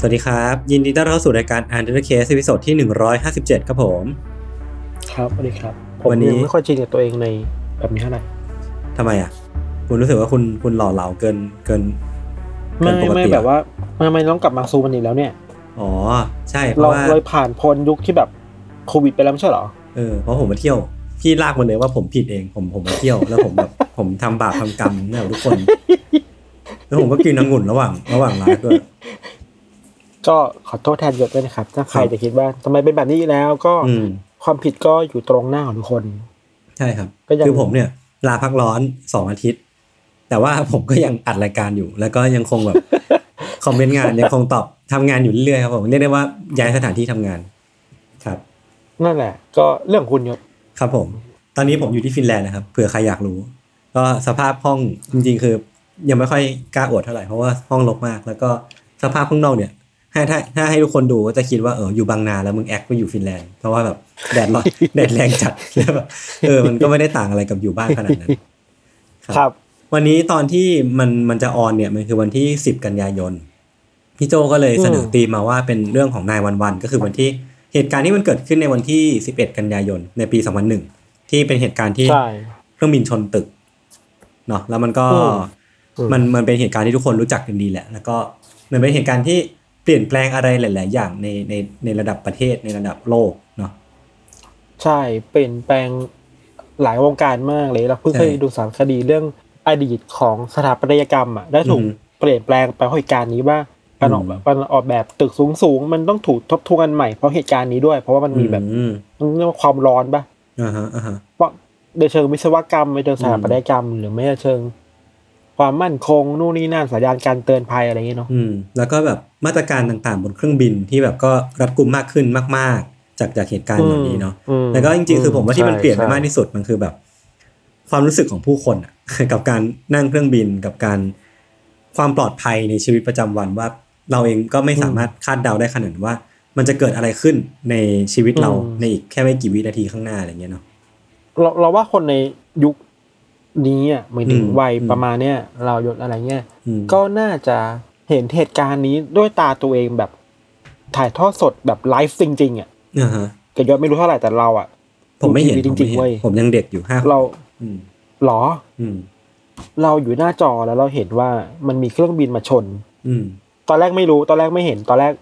สวัสดีครับ ยินดีต้อนรับเข้าสู่รายการ Untitled Case ตอนที่ 157 ครับผม ครับสวัสดีครับ ผมวันนี้ยังไม่ค่อยชินกับตัวเองในแบบนี้เท่าไหร่ทำไมอะ คุณรู้สึกว่าคุณคุณหล่อเหลาเกินเกินเกิไม่นปกไม่ติแบบว่าทำไมต้องกลับมาซูมันอีกแล้วเนี่ย อ๋อ ใช่เพเราราะว่าเลยผ่านพ้นยุคที่แบบโควิดไปแล้วไม่ใช่เหรอเออเพราะผมมาเที่ยวพี่ลากมาเลยว่าผมผิดเองผมผมมาเที่ยวแล้วผมแบบผมทำบาปทำกรรมเนี่ยทุกคน แล้วผมก็กินองุ่นระหว่าง ระหว่างไลฟ์ด้วย ก็ขอโทษแทนยศด้วยนะครับ ถ้าใครครับจะคิดว่าทำไมเป็นแบบนี้แล้วก็อืมความผิดก็อยู่ตรงหน้าของทุกคน ใช่ครับก็ยังคือผมเนี่ย ลาพักร้อนสองอาทิตย์ แต่ว่าผมก็ยังอัดรายการอยู่ แล้วก็ยังคงแบบคอมเมนต์งานยังคงตอบทำงานอยู่เรื่อยๆครับผมเรียกได้ว่าย้ายสถานที่ทำงาน ครับ นั่นแหละ ก็เรื่องของคุณยศครับผม ตอนนี้ผมอยู่ที่ฟินแลนด์นะครับเผื่อใครอยากรู้ ก็สภาพห้องจริง ๆ คือ ยังไม่ค่อยกล้าอวดเท่าไหร่เพราะว่าห้องรกมาก แล้วก็สภาพข้างนอกเนี่ย ถ้าถ้าถ้าให้ทุกคนดูก็จะคิดว่าเอออยู่บางนาแล้วมึงแอคไปอยู่ฟินแลนด์เพราะว่าแบบแดดร้อนแดดแรงจัดแล้วแบบเออมันก็ไม่ได้ต่างอะไรกับอยู่บ้านขนาดนั้นครับ วันนี้ตอนที่มันมันจะออนเนี่ยมันคือวันที่สิบกันยายนพี่โจก็เลยเสนออืมธีมมาว่าเป็นเรื่องของนายวันวันก็คือวันที่เหตุการณ์ที่มันเกิดขึ้นในวันที่สิบเอ็ดกันยายนในปีสองพันหนึ่งที่เป็นเหตุการณ์ที่ใช่เครื่องบินชนตึกเนาะแล้วมันก็อืมอืมมันมันเป็นเหตุการณ์ที่ทุกคนรู้จักกันดีแหละ แล้วก็มันเป็นเหตุการณ์ที่เปลี่ยนแปลงอะไรหลาย ๆ อย่างในในในระดับประเทศในระดับโลกเนาะใช่เปลี่ยนแปลงหลายวงการมากเลยเราเพิ่งใช่เคยดูสารคดีเรื่องอดีตของสถาปัตยกรรมอะได้ถูกอืมเปลี่ยนแปลงไปเพราะเหตุการณ์นี้ว่าการออกอืมแบบการออกแบบตึกสูงสูง ๆ มันต้องถูกทบทวนใหม่เพราะเหตุการณ์นี้ด้วย เพราะว่ามันมีแบบอืมมันเรียกว่าความร้อนปะอ่าฮะอ่าฮะเพราะในเชิงวิศวกรรมในเชิงสถาปัตยกรรม หรือไม่ในเชิง ความมั่นคงนู่นนี่นั่นสัญญาณการเตือนภัยอะไรอย่างเงี้ยเนาะอืมแล้วก็แบบ มาตรการต่างๆ บนเครื่องบินที่แบบก็รัดกุมมากขึ้นมาก ๆ จากจากเหตุการณ์แบบนี้เนาะอืมแล้วก็จริงๆ คือผมว่าที่มันใช่เปลี่ยนไปใช่มากที่สุดมันคือแบบ ความรู้สึกของผู้คนอะกับการนั่งเครื่องบินกับการความปลอดภัยในชีวิตประจำวันว่า เราเองก็ไม่สามารถคาดเดาได้ขนาดนั้นว่า มันจะเกิดอะไรขึ้นในชีวิตเราในอีกแค่ไม่กี่วินาทีข้างหน้าอะไรเงี้ยเนาะเราเราว่าคนในยุคนี้อะหมายถึงอืมวัยอืมประมาณเนี้ยเรายศอะไรเงี้ยอืมก็น่าจะ เห็นเหตุการณ์นี้ด้วยตาตัวเองแบบถ่ายทอดสดแบบไลฟ์จริงๆอะอ่าฮะแต่ยศไม่รู้เท่าไหร่แต่เราอะผมไม่เห็นดูทีวีผมจริไม่งๆเห็นเว้ยผมยังเด็กอยู่ห้าเราอืมหรอ อืมเราอยู่หน้าจอแล้วเราเห็นว่ามันมีเครื่องบินมาชน อืมตอนแรกไม่รู้ตอนแรกไม่เห็นตอนแรก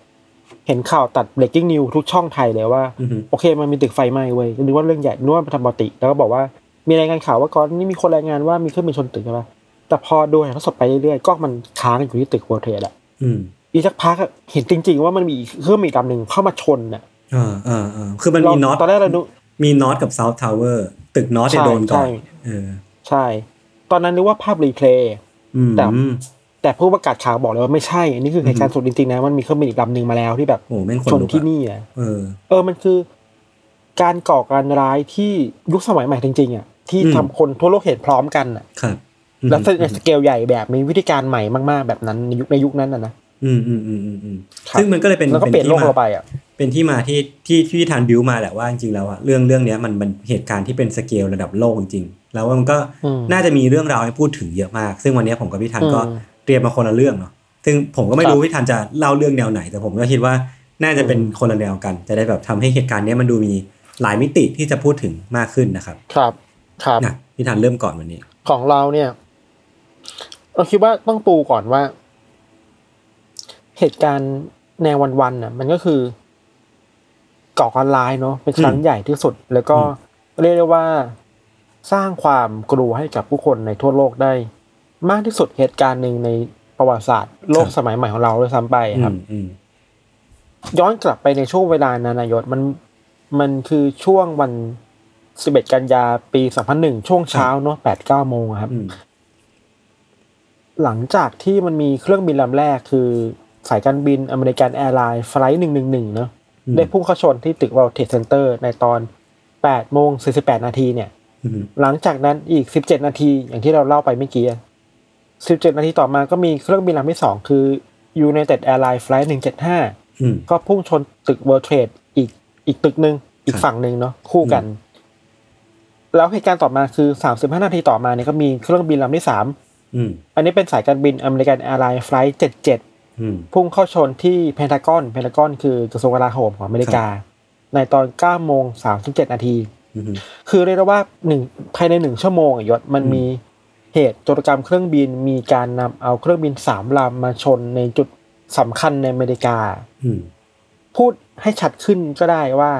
เห็นข่าวตัด breaking news ทุกช่องไทยเลยว่าอืมโอเค มันมีตึกไฟไหม้เว้ยนึกว่าเรื่องใหญ่นึกว่าเป็นธรรมปกติ แล้วก็บอกว่ามีรายงานข่าวว่าก่อนนี้มีคนรายงานว่ามีเครื่องบินชนตึกใช่ปะ แต่พอดูถ่ายทอดสดไปเรื่อยๆกล้องมันค้างอยู่ที่ตึก World Trade อะอืมอีกสักพักอะเห็นจริง ๆ ว่ามันมีอีกเครื่องบินลำหนึ่งเข้ามาชนน่ะอ่าอ่าอ่าคือมันเรามี North ตอนแรกเราดูมี North กับ South Towerตึก North เนี่ยใช่โดนก่อนใช่เออใช่ ตอนนั้นนึกว่าภาพ replay อืมแต่แต่ผู้ประกาศข่าวบอกเลยว่าไม่ใช่อันนี้คือเหตุการณ์สดจริงๆนะมันมีเครื่องบินอีกลำหนึ่งมาแล้วที่แบบโอ้แม่งขนขนลุกที่อะนี่อะเออ เออมันคือ การก่อการร้ายที่ยุคสมัยใหม่จริงๆอะที่อืมทำคนทั่วโลกเห็นพร้อมกันอะครับ แล้วในสเกลใหญ่แบบมีวิธีการใหม่มากๆ แบบนั้นในยุคในยุคนั้นอะนะอืมอืมอืมอืมอืมครับซึ่งมันก็เลยเป็นแล้วก็เปลี่ยนโลที่กมาเราไปอะเป็นที่มาที่ที่ที่ทานบิวมาแหละว่าจริงๆแล้วอะเรื่องเรื่องเนี้ยมันมันเหตุการณ์ที่เป็นสเกลระดับโลกจริงๆแล้วมันก็อืมน่าจะมีเรื่องราวให้พูดถึงเยอะมาก ซึ่งวันเนี้ยผมกับพี่ธันก็อืมเตรียมมาคนละเรื่องเนาะซึ่งผมก็ไม่ครับรู้พี่ธันจะเล่าเรื่องแนวไหน แต่ผมก็คิดว่าน่าจะเป็นคนละแนวกัน จะได้แบบทำให้เหตุการณ์เนี้ยมันดูมีหลายมิติที่จะพูดถึงมากขึ้นนะครับ ครับครับนะพี่ธันเริ่มก่อนวันนี้ ของเราเนี่ย เราคิดว่าต้องปูก่อนว่า เหตุการณ์แนววันๆน่ะ มันก็คือก่อการร้ายเนาะเป็นครั้งอืมใหญ่ที่สุด แล้วก็อืเรียกได้ว่าสร้างความกลัวให้กับผู้คนในทั่วโลกได้ มากที่สุดเหตุการณ์หนึ่งในประวัติศาสตร์โลกสมัยใหม่ของเราด้วยซ้ำไปครับอืมอืมย้อนกลับไปในช่วงเวลานั้นนายศมันมันคือช่วงวัน11กันยาปี2001ช่วงเช้าเนาะ8 9โมงอะครับอืม หลังจากที่มันมีเครื่องบินลำแรกคือสายการบิน American Airlines Flight 11เนาะอืมได้พุ่งเข้าชนที่ตึก World Trade Center ในตอน8โมง48นาทีเนี่ยอืมหลังจากนั้นอีก17นาทีอย่างที่เราเล่าไปเมื่อกี้อะ17นาทีต่อมาก็มีเครื่องบินลำที่2คือ United Airlines Flight 175อืมก็พุ่งชนตึก World Trade อีกอีกตึกหนึ่งอีกฝั่งหนึ่งเนาะคู่กัน แล้วเหตุการณ์ต่อมาคือ35นาทีต่อมาเนี่ยก็มีเครื่องบินลำที่3อืม อันนี้เป็นสายการบิน American Airlines Flight 77อืมพุ่งเข้าชนที่เพนทากอนเพนทากอนคือกระทรวงกลาโหมของอเมริกา ในตอน9โมง37นาทีอืมคือเรียกได้ว่าหนึ่งภายในหนึ่งชั่วโมงอะยศมันอืมมีเหตุโจรกรรมเครื่องบินมีการนำเอาเครื่องบินสามลำมาชนในจุดสำคัญในอเมริกาอืมพูดให้ชัดขึ้นก็ได้ว่า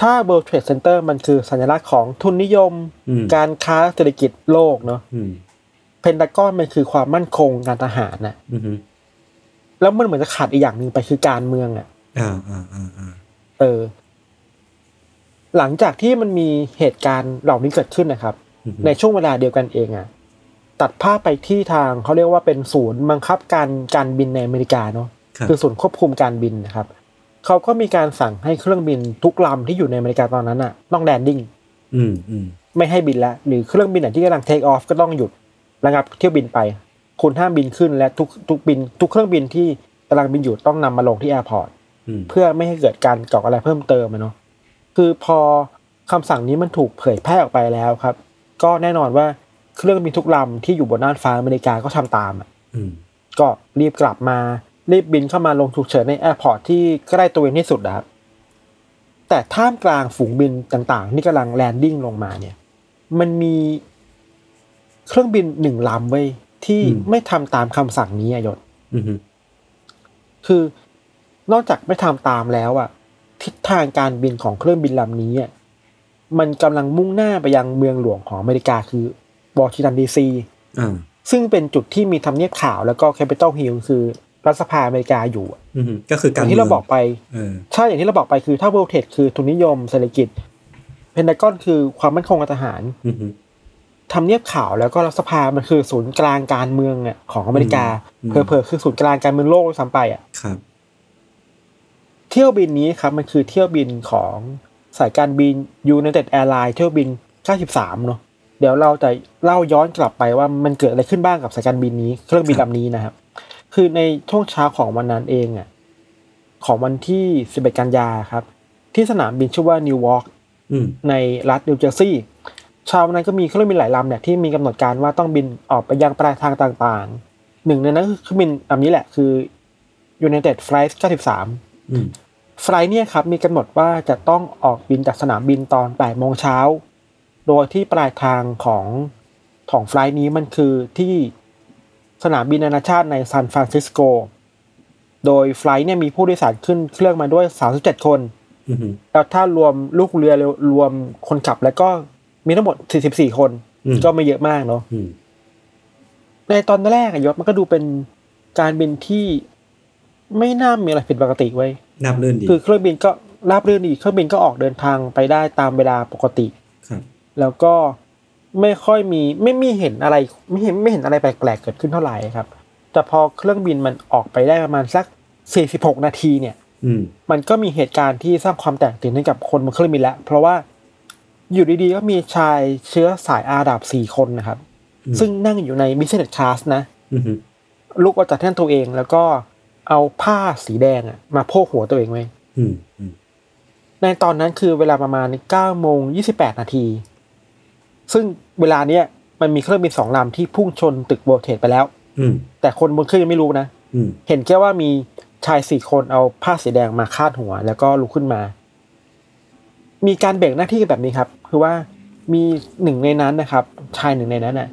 ถ้า World Trade Center มันคือสัญลักษณ์ของทุนนิยมอืมการค้าเศรษฐกิจโลกเนาะอืม เพนทากอนมันคือความมั่นคงการทหารน่ะอืมแล้วมันเหมือนจะขาดอีกอย่างหนึ่งไปคือการเมืองอะอ่าอ่าอ่าอ่าเออ หลังจากที่มันมีเหตุการณ์เหล่านี้เกิดขึ้นนะครับอืมในช่วงเวลาเดียวกันเองอะตัดภาพไปที่ทางเขาเรียกว่าเป็นศูนย์บังคับการการบินในอเมริกาเนาะครับคือศูนย์ควบคุมการบินนะครับเขาก็มีการสั่งให้เครื่องบินทุกลำที่อยู่ในอเมริกาตอนนั้นอะ ต้อง landing อืมอืมไม่ให้บินแล้วหรือเครื่องบินไหนที่กำลัง take off ก็ต้องหยุด ระงับเที่ยวบินไป คุณห้ามบินขึ้นและทุกทุกบิน ทุกเครื่องบินที่กำลังบินอยู่ต้องนำมาลงที่ airport อืมเพื่อไม่ให้เกิดการก่ออะไรเพิ่มเติมอะเนาะคือพอคำสั่งนี้มันถูกเผยแพร่ออกไปแล้วครับ ก็แน่นอนว่าเครื่องบินทุกลำที่อยู่บนน่านฟ้าอเมริกาก็ทำตามอะอืมก็รีบกลับมารีบบินเข้ามาลงฉุกเฉินใน airport ที่ใกล้ตัวเองที่สุดนะครับแต่ท่ามกลางฝูงบินต่างๆที่กำลัง landing ลงมาเนี่ย มันมี เครื่องบินหนึ่งลำเว้ยที่ไม่ทำตามคำสั่งนี้อะยศอืมคือนอกจากไม่ทำตามแล้วอะ ทิศทางการบินของเครื่องบินลำนี้อะมันกำลังมุ่งหน้าไปยังเมืองหลวงของอเมริกาคือวอชิงตันดีซีอ่าซึ่งเป็นจุดที่มีทำเนียบขาวแล้วก็ Capitol Hill คือรัฐสภาอเมริกาอยู่อะอืมก็คืออการย่างที่เราบอกไปเออใช่อย่างที่เราบอกไปคือถ้าเวลเท e คือทุนนิยมเศรษฐกิจ เพนทากอนคือความมั่นคงทางทหารอืม ทำเนียบขาวแล้วก็รัฐสภา มันคือศูนย์กลางการเมืองอะของอเมริกาอืมเผลอๆคือศูนย์กลางการเมืองโลกด้วยซ้ำไปอะครับ เที่ยวบินนี้ครับ มันคือเที่ยวบินของสายการบิน United Airlines เที่ยวบิน 93 เนอะเดี๋ยวเราจะเล่าย้อนกลับไปว่ามันเกิดอะไรขึ้นบ้างกับสายการบินนี้ เครื่องบินครับลำนี้นะครับ คือในช่วงเช้าของวันนั้นเองอะของวันที่ 11 กันยาครับ ที่สนามบินชื่อว่านิวอร์กอืมในรัฐนิวเจอร์ซีย์ เช้าวันนั้นก็มีเครื่องบินหลายลำเนี่ยที่มีกำหนดการว่าต้องบินออกไปยังปลายทางต่างๆ หนึ่งในนั้นคือเครื่องบินลำนี้แหละคือ United Flight 93อืม flight เนี่ยครับมีกำหนดว่าจะต้องออกบินจากสนามบินตอน8โมงเช้า โดยที่ปลายทางของของ flight นี้มันคือที่สนามบินนานาชาติในซานฟรานซิสโก โดย flight เนี่ยมีผู้โดยสารขึ้นเครื่องมาด้วย 37 คนอืมแล้วถ้ารวมลูกเรือรวมคนขับแล้วก็ มีทั้งหมด 44 คนอืมก็ไม่เยอะมากเนาะอืมในตอนแรกอะยศมันก็ดูเป็นการบินที่ไม่น่ามีอะไรผิดปกติไว้ยนับเลื่อนดีคือเครื่องบินก็ราบรื่นดีเครื่องบินก็ออกเดินทางไปได้ตามเวลาปกติครับ แล้วก็ไม่ค่อยมีไม่มีเห็นอะไร ไม่เห็นไม่เห็นอะไรแปลกๆเกิดขึ้นเท่าไหร่ครับ แต่พอเครื่องบินมันออกไปได้ประมาณสัก 46 นาทีเนี่ยอืมมันก็มีเหตุการณ์ที่สร้างความแตกตื่นให้กับคนบนเครื่องบินแล้ว เพราะว่า อยู่ดีๆก็มีชายเชื้อสายอาหรับสี่คนนะครับอืมซึ่งนั่งอยู่ใน business class นะอืมลุกออกจากที่นั่งตัวเองแล้วก็เอาผ้าสีแดงอะมาโพกหัวตัวเองไว้อืมอืมในตอนนั้นคือเวลาประมาณ9โมง28นาที ซึ่งเวลาเนี้ยมันมีเครื่องบินสองลำที่พุ่งชนตึกโบเทสไปแล้ว อืมแต่คนบนเครื่องยังไม่รู้นะอืมเห็นแค่ว่ามีชายสี่คนเอาผ้าสีแดงมาคาดหัว แล้วก็ลุกขึ้นมา มีการแบ่งหน้าที่แบบนี้ครับ คือว่ามีหนึ่งในนั้นนะครับ ชายหนึ่งในนั้นน่ะ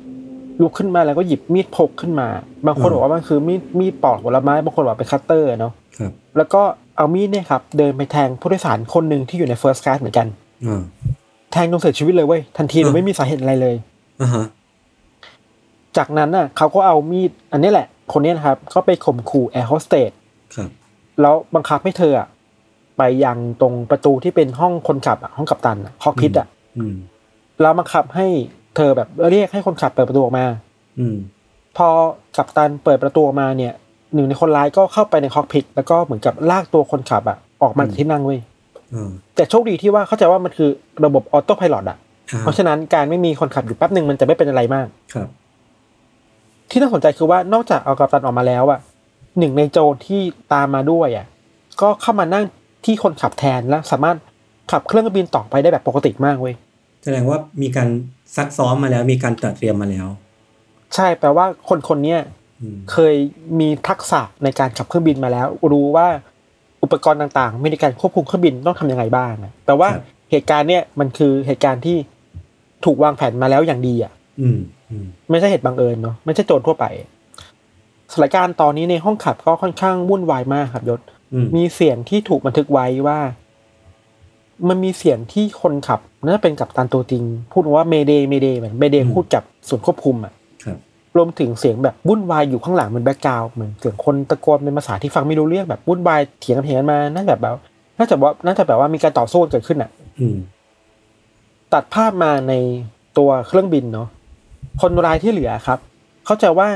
ลุกขึ้นมาแล้วก็หยิบมีดพกขึ้นมา บางคนบอกว่ามันคือมีดมีดปอกผลไม้บางคนบอกเป็นคัตเตอร์เนาะครับแล้วก็เอามีดเนี่ยครับ เดินไปแทงผู้โดยสารคนหนึ่งที่อยู่ใน first class เหมือนกันอ่าแทงจนเสียชีวิตเลยเว้ยทันทีโดอะยไม่มีสาเหตุอะไรเลยอ่าฮะจากนั้นน่ะเขาก็เอามีด อันนี้แหละ คนเนี้ยนะครับ ก็ไปข่มขู่แอร์โฮสเตสครับแล้วบังคับให้เธออะ ไปยังตรงประตูที่เป็นห้องคนขับอะห้องกัปตันอะคอกพิทอะอืมแล้วบังคับให้เธอแบบเรียกให้คนขับเปิดประตูออกมา อืม พอกัปตันเปิดประตูออกมาเนี่ย หนึ่งในคนร้ายก็เข้าไปในคอกพิทแล้วก็เหมือนกับลากตัวคนขับอะออกมาจากที่นั่งเว้ยอ่าแต่โชคดีที่ว่าเข้าใจว่ามันคือระบบออโต้พายロอะอ่าเพราะฉะนั้นการไม่มีคนขับอยู่แป๊บหนึ่งมันจะไม่เป็นอะไรมากครับ ที่น่าสนใจคือว่านอกจากเอากัปตันออกมาแล้วอะหนึ่งในโจรที่ตามมาด้วยอะก็เข้ามานั่ง ที่คนขับแทนและสามารถขับเครื่องบินต่อไปได้แบบปกติมากเว้ยแสดงว่ามีการซักซ้อมมาแล้วมีการตระเตรียมมาแล้ว ใช่แปลว่าคนคนเนี้ยอืมเคยมีทักษะในการขับเครื่องบินมาแล้ว รู้ว่าอุปกรณ์ต่างๆมีในการควบคุมเครื่องบินต้องทำยังไงบ้างอะแปลว่าเหตุการณ์เนี้ยมันคือเหตุการณ์ที่ถูกวางแผนมาแล้วอย่างดีอะอืมอืมไม่ใช่เหตุบังเอิญเนาะไม่ใช่โจรทั่วไปสถานการณ์ตอนนี้ในห้องขับก็ค่อนข้างวุ่นวายมากครับยศอื มมีเสียงที่ถูกบันทึกไว้ว่า มันมีเสียงที่คนขับน่าจะเป็นกัปตันตัวจริง พูดว่า Mayday Mayday เหมือน Mayday พูดกับศูนย์ควบคุมอะครับรวมถึงเสียงแบบวุ่นวายอยู่ข้างหลังเหมือน background เหมือนเสียงคนตะโกนเป็นภาษาที่ฟังไม่รู้เรื่องแบบวุ่นวายเถียงกันเถียงกันมาน่าจะแบบน่าจะว่าน่าจะแบบว่ามีการต่อสู้กันเกิดขึ้นอะอืมตัดภาพมาในตัวเครื่องบินเนาะคนร้ายที่เหลือครับ เข้าใจว่า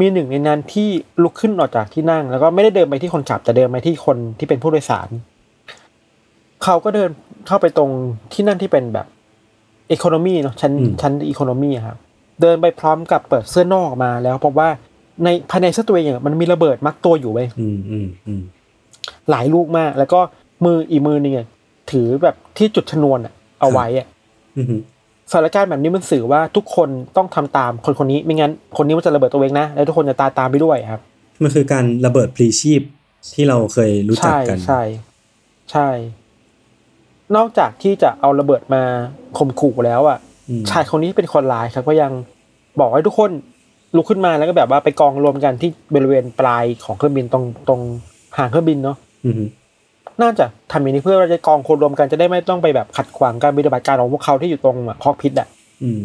มีหนึ่งในนั้นที่ลุกขึ้นออกจากที่นั่ง แล้วก็ไม่ได้เดินไปที่คนขับแต่เดินไปที่คนที่เป็นผู้โดยสาร เขาก็เดินเข้าไปตรงที่นั่นที่เป็นแบบอีโคโนมีเนาะชั้นชั้นอีโคโนมีครับเดินไปพร้อมกับเปิดเสื้อนอกออกมาแล้วพบว่าในภายในเสื้อตัวเองอะมันมีระเบิดมัดตัวอยู่ไว้ยอืมอืมอืมหลายลูกมาก แล้วก็มืออีกมือหนึงอะถือแบบที่จุดชนวนอะเอาไว้อะอืม สถานการณ์แบบนี้มันสื่อว่าทุกคนต้องทำตามคนคนนี้ไม่งั้นคนนี้มันจะระเบิดตัวเองนะ แล้วทุกคนจะตายตามไปด้วยครับ มันคือการระเบิดพลีชีพที่เราเคยรู้จักใช่กัน ใช่ ใช่ นอกจากที่จะเอาระเบิดมาข่มขู่แล้วอะอืมชายคนนี้เป็นคนร้ายครับก็ยังบอกให้ทุกคนลุกขึ้นมาแล้วก็แบบว่าไปกองรวมกันที่บริเวณปลายของเครื่องบินตรงตรงหางเครื่องบินเนาะอืม น่าจะทำอย่างนี้เพื่อเราจะกองคนรวมกันจะได้ไม่ต้องไปแบบขัดขวางการปฏิบัติการของพวกเขาที่อยู่ตรงคอกพิษอะอืม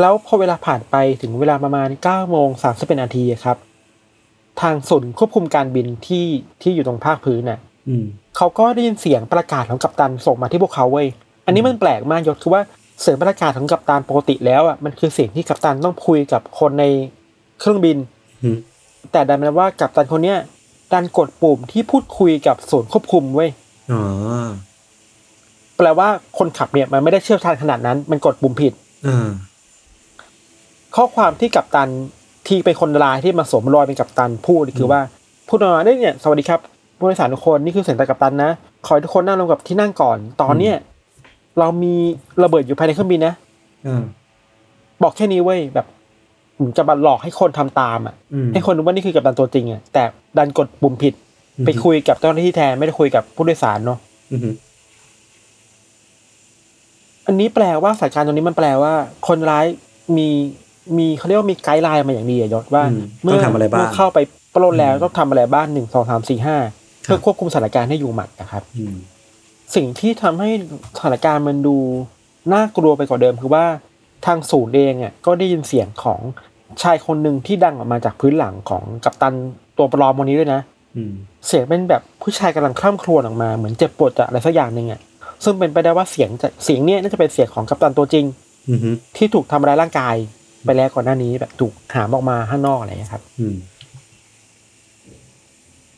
แล้วพอเวลาผ่านไปถึงเวลาประมาณ9โมง30นาทีครับ ทางศูนย์ควบคุมการบินที่ที่อยู่ตรงภาคพื้นน่ะอืมเขาก็ได้ยินเสียงประกาศของกัปตันส่งมาที่พวกเขาเว้ยอันนี้มันแปลกมากยศคือว่าเสียงประกาศของกัปตันปกติแล้วอะมันคือเสียงที่กัปตันต้องคุยกับคนในเครื่องบินอืมแต่ดันเป็นว่ากัปตันคนเนี้ย ดันกดปุ่มที่พูดคุยกับศูนย์ควบคุมเว้ยอ๋อแปลว่าคนขับเนี่ยมันไม่ได้เชี่ยวชาญขนาดนั้น มันกดปุ่มผิดอ่าข้อความที่กัปตันที่เป็นคนร้ายที่มาสวมรอยเป็นกัปตันพูดคือว่าพูดมาได้เนี่ยสวัสดีครับผู้โดยสารทุกคนนี่คือเสียงจากกัปตันนะขอให้ทุกคนนั่งลงกับที่นั่งก่อน ตอนเนี้ยเรามีระเบิดอยู่ภายในเครื่องบินนะอ่าบอกแค่นี้เว้ยแบบเหมือน จะมาหลอกให้คนทำตามอะอืมให้คนรู้ว่านี่คือกัปตันตัวจริงอะแต่ดันกดปุ่มผิดอืมไปคุยกับเจ้าหน้าที่แทนไม่ได้คุยกับผู้โดยสารเนาะอืมอันนี้แปลว่าสถานการณ์ตรงนี้มันแปลว่า คนร้ายมีมีเขาเรียกว่ามีไกด์ไลน์มาอย่างดีอะยศว่าอืมต้องทำอะไรบ้างเมื่เข้าไปปล้นแล้วต้องทำอะไรบ้างหนึ่งสองสามสี่ห้าเพื่อควบคุมสถานการณ์ให้อยู่หมัดนะครับอืมสิ่งที่ทำให้สถานการณ์มันดูน่ากลัวไปกว่าเดิมคือว่าทางศูนย์เองอะก็ได้ยินเสียงของ ชายคนหนึ่งที่ดังออกมาจากพื้นหลังของกัปตันตัวปลอมวันนี้ด้วยนะอืมเสียงเป็นแบบผู้ชายกำลังคร่ำครวญออกมาเหมือนเจ็บปวดจากอะไรสักอย่างหนึ่งอะซึ่งเป็นไปได้ว่าเสียงจะเสียงเนี้ยน่าจะเป็นเสียงของกัปตันตัวจริงอืมที่ถูกทำร้ายร่างกายไปแล้วก่อนหน้านี้แบบถูกหามออกมาข้างนอกอะไรอย่างเงี้ยครับอืม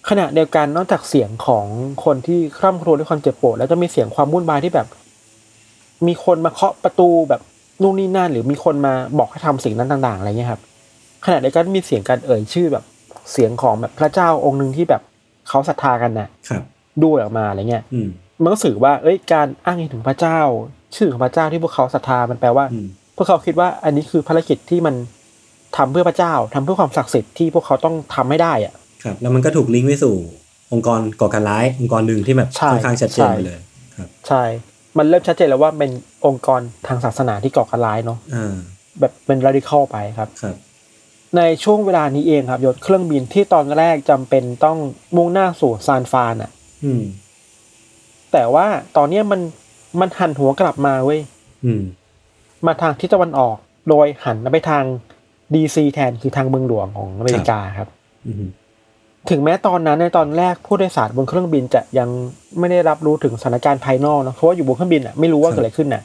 ขณะเดียวกันนอกจากเสียงของคนที่คร่ำครวญด้วยความเจ็บปวดแล้วจะมีเสียงความวุ่นวายที่แบบ มีคนมาเคาะประตูแบบ นู่นนี่นั่นหรือมีคนมาบอกให้ทำสิ่งนั้นต่าง ๆ อะไรเงี้ยครับขณะเดียวกันมีเสียงการเอ่ยชื่อแบบเสียงของแบบพระเจ้าองค์หนึ่งที่แบบเขาศรัทธากันน่ะครับด้วยออกมาอะไรเงี้ยอืมมันก็สื่อว่า เอ้ยการอ้างอิงถึงพระเจ้า ชื่อของพระเจ้าที่พวกเขาศรัทธามันแปลว่าอืมพวกเขาคิดว่าอันนี้คือภารกิจที่มันทำเพื่อพระเจ้าทำเพื่อความศักดิ์สิทธิ์ที่พวกเขาต้องทำให้ได้อะครับ แล้วมันก็ถูกลิงก์ไปสู่ องค์กรก่อการร้าย องค์กรหนึ่งที่แบบใช่ค่อนข้างชัดเจนใช่ไปเลย ครับ ใช่ มันเริ่มชัดเจนแล้วว่าเป็นองค์กรทางศาสนาที่ก่อการร้ายเนาะอ่าแบบเป็นร a ดิคอลไปครับครับ ในช่วงเวลานี้เองครับยศเครื่องบินที่ตอนแรกจำเป็นต้องมุ่งหน้าสู่ซานฟรานอะอืมแต่ว่าตอนเนี้ยมันมันหันหัวกลับมาเว้ยอืมมาทางทิศตะวันออก โดยหันไปทางดีซีแทนคือทางเมืองหลวงของอเมริกาครับอืม ถึงแม้ตอนนั้นในตอนแรกผู้โดยสารบนเครื่องบินจะยังไม่ได้รับรู้ถึงสถานการณ์ภายนอกนะเพราะว่าอยู่บนเครื่องบินอะไม่รู้ว่าเกิดอะไรขึ้นน่ะ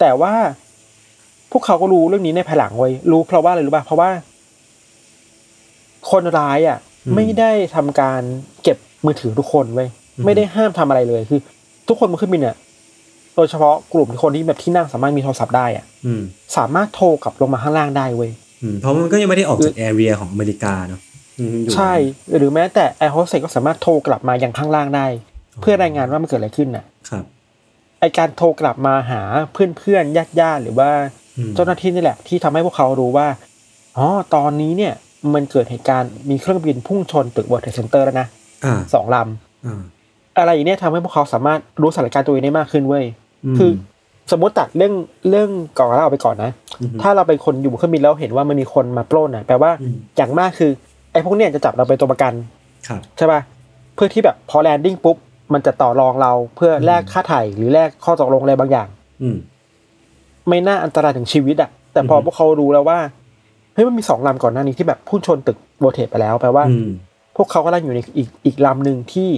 แต่ว่าพวกเขาก็รู้เรื่องนี้ในภายหลังไว้ยรู้เพราะว่าอะไรรู้ป่ะเพราะว่า คนร้ายอะ ไม่ได้ทำการเก็บมือถือทุกคนไว้ยไม่ได้ห้ามทำอะไรเลยคือ ทุกคนบนเครื่องบินเนี่ยโดยเฉพาะกลุ่มคนที่แบบที่นั่งสามารถมีโทรศัพท์ได้อะอืมสามารถโทรกลับลงมาข้างล่างได้เว้ยอืมเพราะมันก็ยังไม่ได้ออกจากแอเรียของอเมริกาเนาะอืมอยู่ ใช่หรือแม้แต่แอร์โฮสเตสก็สามารถโทรกลับมายังข้างล่างได้ เพื่อรายงานว่ามันเกิดอะไรขึ้นน่ะ ครับไอการโทรกลับมาหาเพื่อนเพื่อนญาติญาติๆหรือว่าอืมเจ้าหน้าที่นี่แหละ ที่ทำให้พวกเขารู้ว่าอ๋อตอนนี้เนี่ย มันเกิดเหตุการณ์มีเครื่องบินพุ่งชนตึก World Trade Center แล้วนะอ่าสองลอ่าำอะไรอย่างเนี้ยทำให้พวกเขาสามารถรู้สถานการณ์ตัวเองได้มากขึ้นเว้ยมคือสมมติตัดเรื่องเรื่องก่อนเราเอาไปก่อนนะอือฮึถ้าเราเป็นคนอยู่บนเครื่องบินแล้วเห็นว่ามันมีคนมาปล้นอะแปลว่าอืมอย่างมากคือ ไอ้พวกเนี้ยจะจับเราเป็นตัวประกันครับใช่ป่ะเพื่อที่แบบพอแลนดิ้งปุ๊บมันจะต่อรองเราเพื่อแลกค่าไถ่หรือแลกข้อตกลงอะไรบางอย่าง อืมไม่น่าอันตรายถึงชีวิตอะแต่พออือฮึพวกเขารู้แล้วว่าเฮ้ยมันมีสองลำก่อนหน้านี้ที่แบบพุ่งชนตึกโบเทสไปแล้วแปลว่าอืมพวกเขากำลังอยู่ในอีกอีกลำหนึ่งที่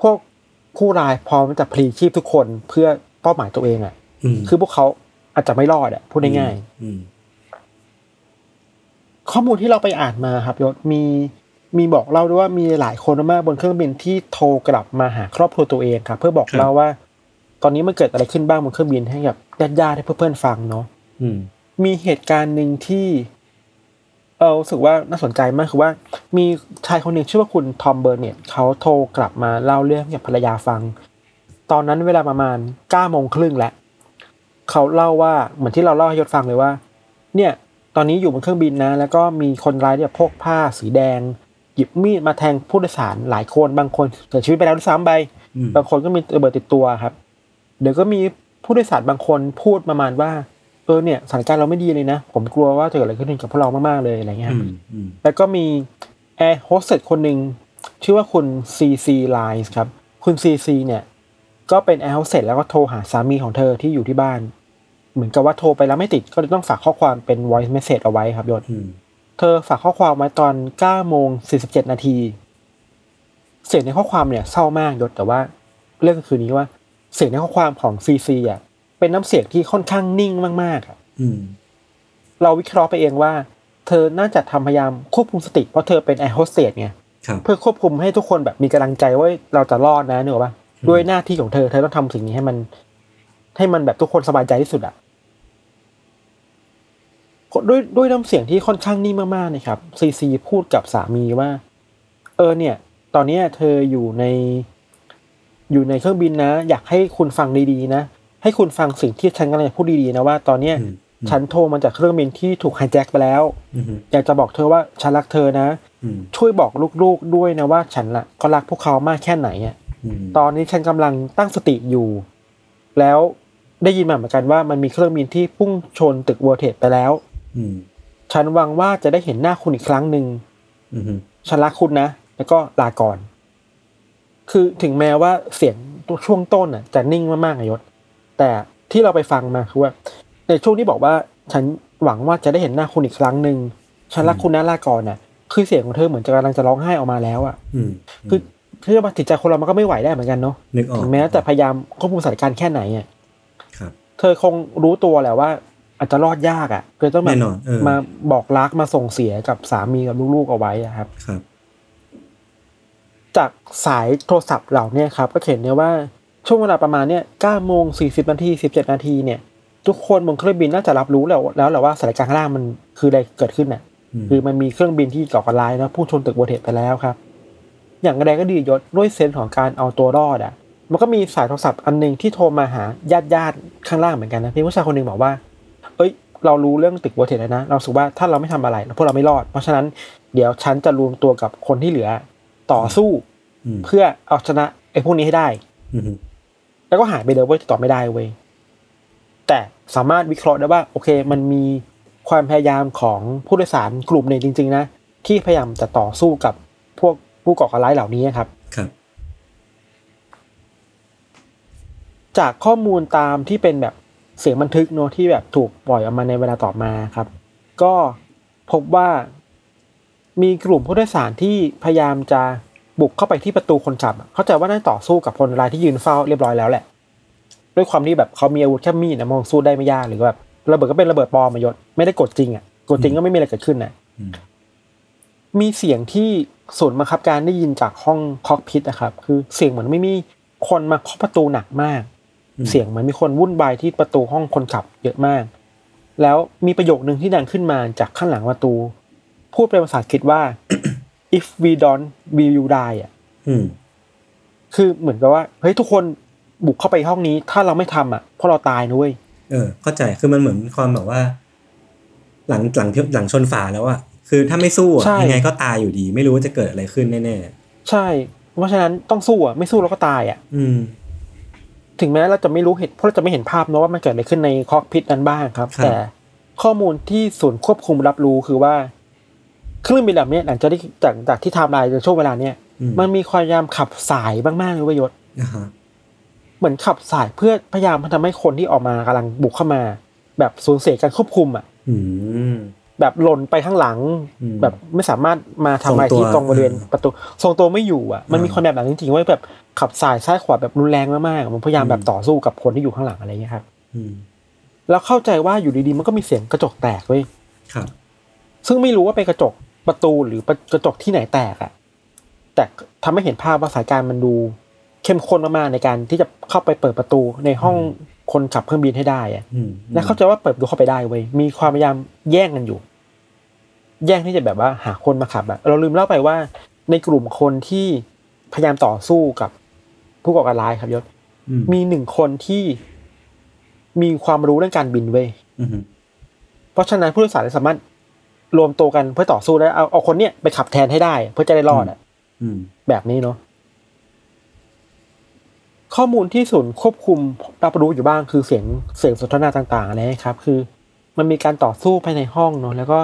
พวกผู้ร้ายพร้อมจะพลีชีพทุกคนเพื่อเป้าหมายตัวเองอะอืมคือพวกเขาอาจจะไม่รอดอะพูดง่ายอืมๆ ข้อมูลที่เราไปอ่านมาครับยศมีมีบอกเล่าด้วยว่ามีหลายคนมากบนเครื่องบินที่โทรกลับมาหาครอบครัวตัวเองครับเพื่อบอกเล่าว่า ตอนนี้มันเกิดอะไรขึ้นบ้างบนเครื่องบินให้กับญาติๆให้เพื่อนๆฟังเนาะอืมมีเหตุการณ์หนึ่งที่เออรู้สึกว่าน่าสนใจมากคือว่า มีชายคนหนึ่งชื่อว่าคุณทอมเบอร์เน็ตเขาโทรกลับมาเล่าเรื่องให้กับภรรยาฟัง ตอนนั้นเวลาประมาณเก้าโมงครึ่งแล้วเขาเล่าว่าเหมือนที่เราเล่าให้ยศฟังเลยว่า เนี่ย ตอนนี้อยู่บนเครื่องบินนะ แล้วก็มีคนร้ายเนี่ยพกผ้าสีแดง หยิบมีดมาแทงผู้โดยสารหลายคนบางคนเสียชีวิตไปแล้วด้วยซ้ำไปอืมบางคนก็มีระเบิดติดตัวครับ เดี๋ยวก็มีผู้โดยสารบางคนพูดประมาณว่าเออเนี่ยสถานการณ์เราไม่ดีเลยนะ ผมกลัวว่าจะเกิดอะไรขึ้นกับพวกเรามากๆเลยอะไรเงี้ยอืมอืมแล้วก็มีแอร์โฮสเตสคนหนึ่งชื่อว่าคุณซีซีไลน์ครับ คุณซีซีเนี่ย ก็เป็นแอร์โฮสเตสแล้วก็โทรหาสามีของเธอที่อยู่ที่บ้าน เหมือนกับว่าโทรไปแล้วไม่ติดก็เลยต้องฝากข้อความเป็น voice message เอาไว้ครับยศอืมเธอฝากข้อความไว้ตอน9โมง47นาที เสียงในข้อความเนี่ยเศร้ามากยศแต่ว่า เรื่องก็คือนี้ว่า เสียงในข้อความของซีซีอะเป็นน้ำเสียงที่ค่อนข้างนิ่งมากๆอะอืมเราวิเคราะห์ไปเองว่า เธอน่าจะทำพยายามควบคุมสติเพราะเธอเป็นแอร์โฮสเตสไงครับเพื่อควบคุมให้ทุกคนแบบมีกำลังใจว่าเราจะรอดนะนึกออกปะด้วยหน้าที่ของเธอเธอต้องทำสิ่งนี้ให้มัน ให้มันแบบทุกคนสบายใจที่สุดอะ ด้วยด้วยน้ำเสียงที่ค่อนข้างนิ่งมากๆนะครับซีซีพูดกับสามีว่า เออเนี่ย ตอนเนี้ยเธออยู่ใน อยู่ในเครื่องบินนะ อยากให้คุณฟังดีๆนะ ให้คุณฟังสิ่งที่ฉันกำลังจะพูดดีๆนะว่า ตอนเนี้ยอืมฉันโทรมาจากเครื่องบินที่ถูกไฮแจ็คไปแล้วอืมอยากจะบอกเธอว่าฉันรักเธอนะอืมช่วยบอกลูกๆด้วยนะว่าฉันละก็รักพวกเขามากแค่ไหนอะอืมตอนนี้ฉันกำลังตั้งสติอยู่ แล้วได้ยินมาเหมือนกันว่ามันมีเครื่องบินที่พุ่งชนตึก World Trade ไปแล้วอืม ฉันหวังว่าจะได้เห็นหน้าคุณอีกครั้งหนึ่งอืมฉันรักคุณนะ แล้วก็ลาก่อน คือถึงแม้ว่าเสียงช่วงต้นน่ะ จะนิ่งมากๆอะยศ แต่ที่เราไปฟังมาคือว่า ในช่วงที่บอกว่า ฉันหวังว่าจะได้เห็นหน้าคุณอีกครั้งหนึ่งฉันรักคุณนะลาก่อนน่ะ คือเสียงของเธอเหมือนจะกำลังจะร้องไห้ออกมาแล้วอะอืมคือเพื่อมาจิตใจคนเรามันก็ไม่ไหวได้เหมือนกันเนาะนึกออกถึงแม้แต่พยายามควบคุมสถานการณ์แค่ไหนอะครับเธอคงรู้ตัวแหละว่า อาจจะรอดยากอะเลยต้องแบแน่บนอนเออมาบอกรักมาส่งเสียกับสามีกับลูกๆเอาไว้อะครับครับ จากสายโทรศัพท์เหล่าเนี้ครับ ก็เห็นเนี่ยว่าช่วงเวลาประมาณเนี่ย9โมง40นาที17นาทีเนี่ย ทุกคนบนเครื่องบินน่าจะรับรู้แล้วแล้วแหละว่าสถานการณ์ข้างล่างมันคืออะไรเกิดขึ้นน่ะอืมคือมันมีเครื่องบินที่ก่อการร้ายนะพุ่งชนตึกโบเทสไปแล้วครับ อย่างไรก็ดียศด้วยเซนส์ของการเอาตัวรอดอะ มันก็มีสายโทรศัพท์อันหนึ่งที่โทรมาหาญาติญาติๆข้างล่างเหมือนกันนะพี่ผู้ชายคนหนึ่งบอกว่า เอ้ยเรารู้เรื่องตึกโบเทสแล้วนะ เราสึกว่าถ้าเราไม่ทำอะไรพวกเราไม่รอด เพราะฉะนั้นเดี๋ยวฉันจะรวมตัวกับคนที่เหลือต่อสู้อืมเพื่อเอาชนะไอ้พวกนี้ให้ได้อืมแล้วก็หายไปเลยเว้ยติดต่อไม่ได้เว้ยแต่สามารถวิเคราะห์ได้ว่า โอเค มันมีคความพยายามของผู้โดยสารกลุ่มหนึ่งจริง ๆ นะที่พยายามจะต่อสู้กับพวกผู้ก่อการร้ายเหล่านี้ครับ ครับ จากข้อมูลตามที่เป็นแบบ เสียงบันทึกเนอะที่แบบถูกปล่อยออกมาในเวลาต่อมาครับ ก็พบว่ามีกลุ่มผู้โดยสารที่พยายามจะบุกเข้าไปที่ประตูคนขับอะเข้าใจว่าน่าจะต่อสู้กับคนร้ายที่ยืนเฝ้าเรียบร้อยแล้วแหละ ด้วยความที่แบบเขามีอาวุธแค่มีดนะมองสู้ได้ไม่ยากหรือแบบระเบิดก็เป็นระเบิดปลอมมายศไม่ได้กดจริงอะกดจริงก็ไม่มีอะไรเกิดขึ้นนะอืมมีเสียงที่ศูนย์บังคับการได้ยินจากห้องคอกพิทนะครับ คือเสียงเหมือนไม่มีคนมาเคาะประตูหนักมาก เสียงเหมือนมีคนวุ่นวายที่ประตูห้องคนขับเยอะมาก แล้วมีประโยคนึงที่ดังขึ้นมาจากข้างหลังประตู พูดเป็นภาษาอังกฤษว่า if we don't we will die อะอืมคือเหมือนกับว่าเฮ้ยทุกคนบุกเข้าไปห้องนี้ ถ้าเราไม่ทำอะพวกเราตายนุ้ยเออ เข้าใจคือมันเหมือนความแบบว่า หลังหลังหลังชนฝาแล้วอะคือถ้าไม่สู้อะยังไงก็ตายอยู่ดี ไม่รู้ว่าจะเกิดอะไรขึ้นแน่ใช่ เพราะฉะนั้นต้องสู้อะไม่สู้เราก็ตายอะๆอืม ถึงแม้เราจะไม่รู้เหตุเพราะเราจะไม่เห็นภาพนะว่ามันเกิดอะไรขึ้นในคอกพิทนั้นบ้างครับครับ แต่ข้อมูลที่ศูนย์ควบคุมรับรู้คือว่าเครื่องบินลำเนี้ยหลังจากที่จากจากที่ไทม์ไลน์ในช่วงเวลาเนี้ยอืมมันมีความพยายามขับส่ายมากๆเลยเว้ยยศอ่าฮะเหมือนขับส่ายเพื่อพยายามทำให้คนที่ออกมากำลังบุกเข้ามา แบบสูญเสียการควบคุมอะอืม แบบหล่นไปข้างหลังอืมแบบไม่สามารถมาทำอะไรทรงตัวที่ตรงบริเวณเออประตูทรงตัวไม่อยู่อะมันมีอ่าคนแบบนั้นจริงๆว่าแบบขับส่ายซ้ายขวาแบบรุนแรงมากๆมันพยายามอืมแบบต่อสู้กับคนที่อยู่ข้างหลังอะไรอย่างเงี้ยครับอืมแล้วเข้าใจว่าอยู่ดีๆมันก็มีเสียงกระจกแตกเว้ยครับ ซึ่งไม่รู้ว่าเป็นกระจกประตูหรือกระจกที่ไหนแตกอะแต่ทำให้เห็นภาพว่าสถานการณ์มันดูเข้มข้นมากๆในการที่จะเข้าไปเปิดประตูในห้อง คนขับเครื่องบินให้ได้อะอืมและเข้าใจว่าเปิดประตูเข้าไปได้เว้ยมีความพยายามแย่งกันอยู่ แย่งที่จะแบบว่าหาคนมาขับอะเราลืมเล่าไปว่า ในกลุ่มคนที่พยายามต่อสู้กับผู้ก่อการร้ายครับยศอืมมีหนึ่งคนที่มีความรู้เรื่องการบินเว้ยอืมเพราะฉะนั้นผู้โดยสารสามารถรวมตัวกันเพื่อต่อสู้ได้เอาเอาคนเนี้ยไปขับแทนให้ได้ เพื่อจะได้รอดอะอืมแบบนี้เนาะ ข้อมูลที่ศูนย์ควบคุมรับรู้อยู่บ้างคือเสียงเสียงสนทนาต่างๆอะไรนะครับ คือ มันมีการต่อสู้ภายในห้องเนาะแล้วก็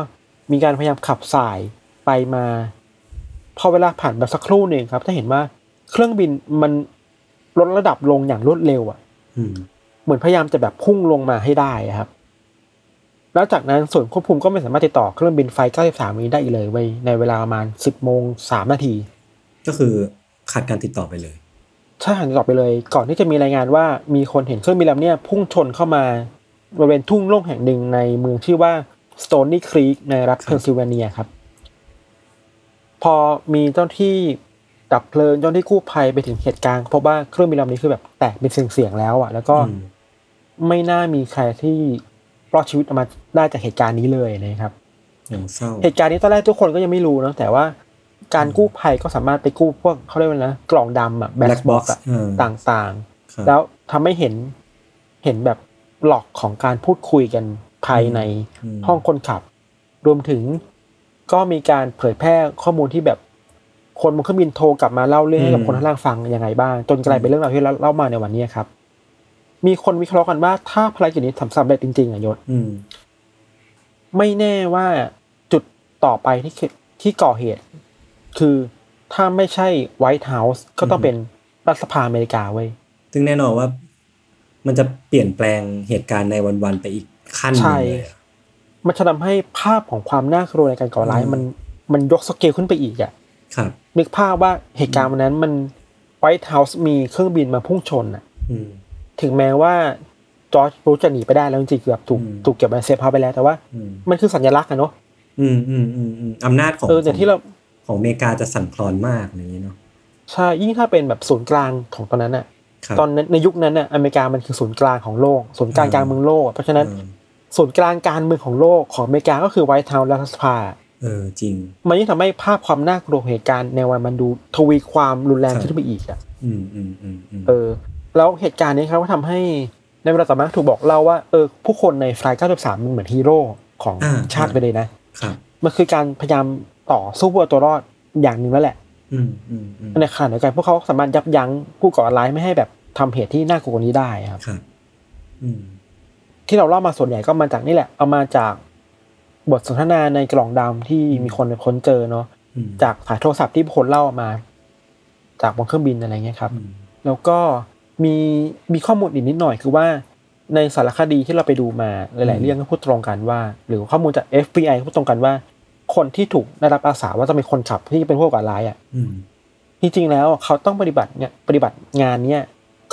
มีการพยายามขับสายไปมา พอเวลาผ่านไปสักครู่หนึ่งครับจะเห็นว่าเครื่องบินมันลดระดับลงอย่างรวดเร็วอะอืมเหมือนพยายามจะแบบพุ่งลงมาให้ได้อะครับ แล้วจากนั้นส่วนย์ควบคุมก็ไม่สามารถติดต่อเครื่องบินไฟ 93 นี้ได้อีกเลยเว้ยในเวลาประมาณ 10โมง3นาที ก็คือขาดการติดต่อไปเลย ใช่หันต่อไปเลย ก่อนที่จะมีรายงานว่ามีคนเห็นเครื่องบินลำเนี้ยพุ่งชนเข้ามาบริเวณทุ่งโล่งแห่งหนึ่งในเมืองชื่อว่า Stony Creek ในรัฐเพนซิลเวเนียครับ พอมีเจ้าหน้าที่ดับเพลิงเจ้าหน้าที่กู้ภัยไปถึงเหตุการณ์ก็พบว่าเครื่องบินลำนี้คือแบบแตกเป็นเสี่ยงๆแล้วอะ แล้วก็อืมไม่น่ามีใครที่รอดชีวิตออกมาได้จากเหตุการณ์นี้เลยนะครับ อย่างเศร้า เหตุการณ์นี้ตอนแรกทุกคนก็ยังไม่รู้นะแต่ว่า การกู้ภัยก็สามารถไปกู้พวกเขาเรียกว่าอะไรนะกล่องดำอะแบ็ Black บ็อก box อะเออต่างครับๆแล้วทำให้เห็นเห็นแบบ log ของการพูดคุยกันภายในอืมห้องคนขับ รวมถึงก็มีการเผยแพร่ข้อมูลที่แบบคนบนเครื่องบินโทรกลับมาเล่าเรื่องให้กับคนข้างล่างฟังยังไงบ้าง จนกลายเป็นเรื่องราวที่เราเล่ามาในวันนี้ครับ มีคนวิเคราะห์กันว่าถ้าภารกิจนี้ทำสำเร็จจริงๆอะยศอืมไม่แน่ว่าจุดต่อไปที่เขที่ก่อเหตุ คือถ้าไม่ใช่ White House ก็ต้องเป็นรัฐสภาอเมริกาเว้ยซึ่งแน่นอนว่า มันจะเปลี่ยนแปลงเหตุการณ์ในวันนั้นไปอีกขั้นหนึ่งใช่เลยอะมันจะทำให้ภาพของความน่ากลัวในการก่อการร้ายอืมมันมันยกสเกลขึ้นไปอีกอะครับนึกภาพว่าเหตุการณ์วันนั้นมัน White House มีเครื่องบินมาพุ่งชนอะอืมถึงแม้ว่าจอร์จบุชจะหนีไปได้แล้วจริงๆเกือบถูกอืมถูกเก็บไว้ safe house ไปแล้วแต่ว่าอืมมันคือสัญลักษณ์อะเนาะอืมอืมอืมอืมอำนาจของเออแต่ที่เรา ของอเมริกาจะสั่นคลอนมากอย่างนี้เนาะใช่ยิ่งถ้าเป็นแบบศูนย์กลางของตอนนั้นอะครับตอนนั้นในยุคนั้นน่ะอเมริกามันคือศูนย์กลางของโลกศูนย์กลางอืมกลางเมืองโลก เพราะฉะนั้นเออศูนย์กลางการเมืองของโลกของอเมริกาก็คือ White House และรัฐสภาเออจริง มันยิ่งทำให้ภาพความน่ากลัวของเหตุการณ์ในวันมันดูทวีความรุนแรงครับขึ้นไปอีกอะอืมอืมอืมอืมเออ แล้วเหตุการณ์นี้ครับก็ทำให้ในเวลาต่อมาถูกบอกเล่าว่าเออผู้คนใน Flight 93มันเหมือนฮีโร่ของอ่าชาติไปเลยนะครับมันคือการพยายาม ต่อสู้เพื่อเอาตัวรอดอย่างหนึ่งแล้วแหละอืมอืมอืมในขณะเดียวกันพวกเขาสามารถยับยั้งผู้ก่อการร้ายไม่ให้แบบทำเหตุที่น่ากลัวกว่านี้ได้ครับครับอืมที่เราเล่ามาส่วนใหญ่ก็มาจากนี่แหละ เอามาจากบทสนทนาในกล่องดำที่มีคนค้นเจอเนาะอืมจากสายโทรศัพท์ที่คนเล่ามา จากบนเครื่องบินอะไรเงี้ยครับอืมแล้วก็มีมีข้อมูลอีกนิดหน่อยคือว่าในสารคดีที่เราไปดูมาหลาย ๆ เรื่องก็พูดตรงกันว่า หรือข้อมูลจาก FBI ก็พูดตรงกันว่า คนที่ถูกได้รับอาสาว่าจะเป็นคนขับที่เป็นพวกก่อร้ายอะอืมจริงๆแล้วเขาต้องปฏิบัติเนี่ยปฏิบัติงานเนี้ย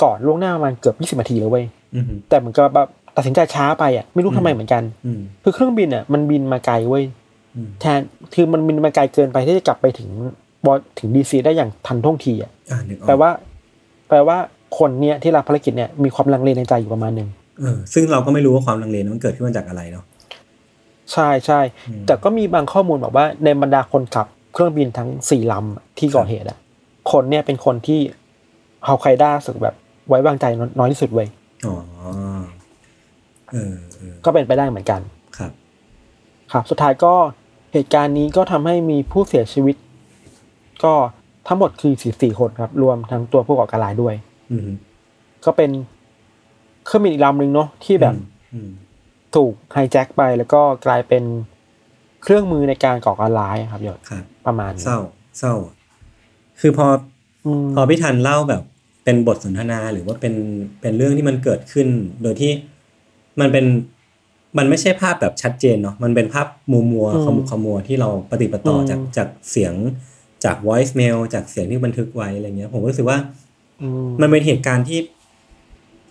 ก่อนล่วงหน้าประมาณเกือบ20นาทีเลยเว้ยอืมแต่เหมือนกับแบบตัดสินใจช้าไปอะไม่รู้ทำไมเหมือนกันอืมคือเครื่องบินอะมันบินมาไกลเว้ยอืมแทนคือมันบินมาไกลเกินไปที่จะกลับไปถึงบอถึงดีซีได้อย่างทันท่วงทีอะอ่านึกออกแปลว่า แปลว่าคนเนี้ยที่รับภารกิจเนี่ยมีความลังเลในใจอยู่ประมาณหนึ่งเออซึ่งเราก็ไม่รู้ว่าความลังเลนั้นมันเกิดขึ้นมาจากอะไรเนาะ ใช่ใช่อืมแต่ก็มีบางข้อมูลบอกว่าในบรรดาคนขับเครื่องบินทั้งสี่ลำที่ก่อเหตุอะ คนเนี่ยเป็นคนที่เฮาไคด้าสึกแบบ ไว้วางใจน้อยที่สุดเว้ยอ๋อเออเออก็เป็นไปได้เหมือนกันครับ ครับ สุดท้ายก็เหตุการณ์นี้ก็ทำให้มีผู้เสียชีวิต ก็ทั้งหมดคือสี่สี่คนครับ รวมทั้งตัวผู้ก่อการร้ายด้วย อืมก็เป็นเครื่องบินอีกลำหนึ่งเนาะที่แบบอืม ถูกไฮแจ็คไปแล้วก็กลายเป็นเครื่องมือในการก่อการร้ายครับยศครับประมาณนี้เศร้าเศร้า คือพออืมพอพี่ทันเล่าแบบเป็นบทสนทนาหรือว่าเป็นเป็นเรื่องที่มันเกิดขึ้น โดยที่มันเป็นมันไม่ใช่ภาพแบบชัดเจนเนาะมันเป็นภาพมัวมัวอืมขมุกขมัวที่เราปฏิปต่ออมจากจากเสียงจาก voice mail จากเสียงที่บันทึกไว้อะไรเงี้ย ผมรู้สึกว่าอืมมันเป็นเหตุการณ์ที่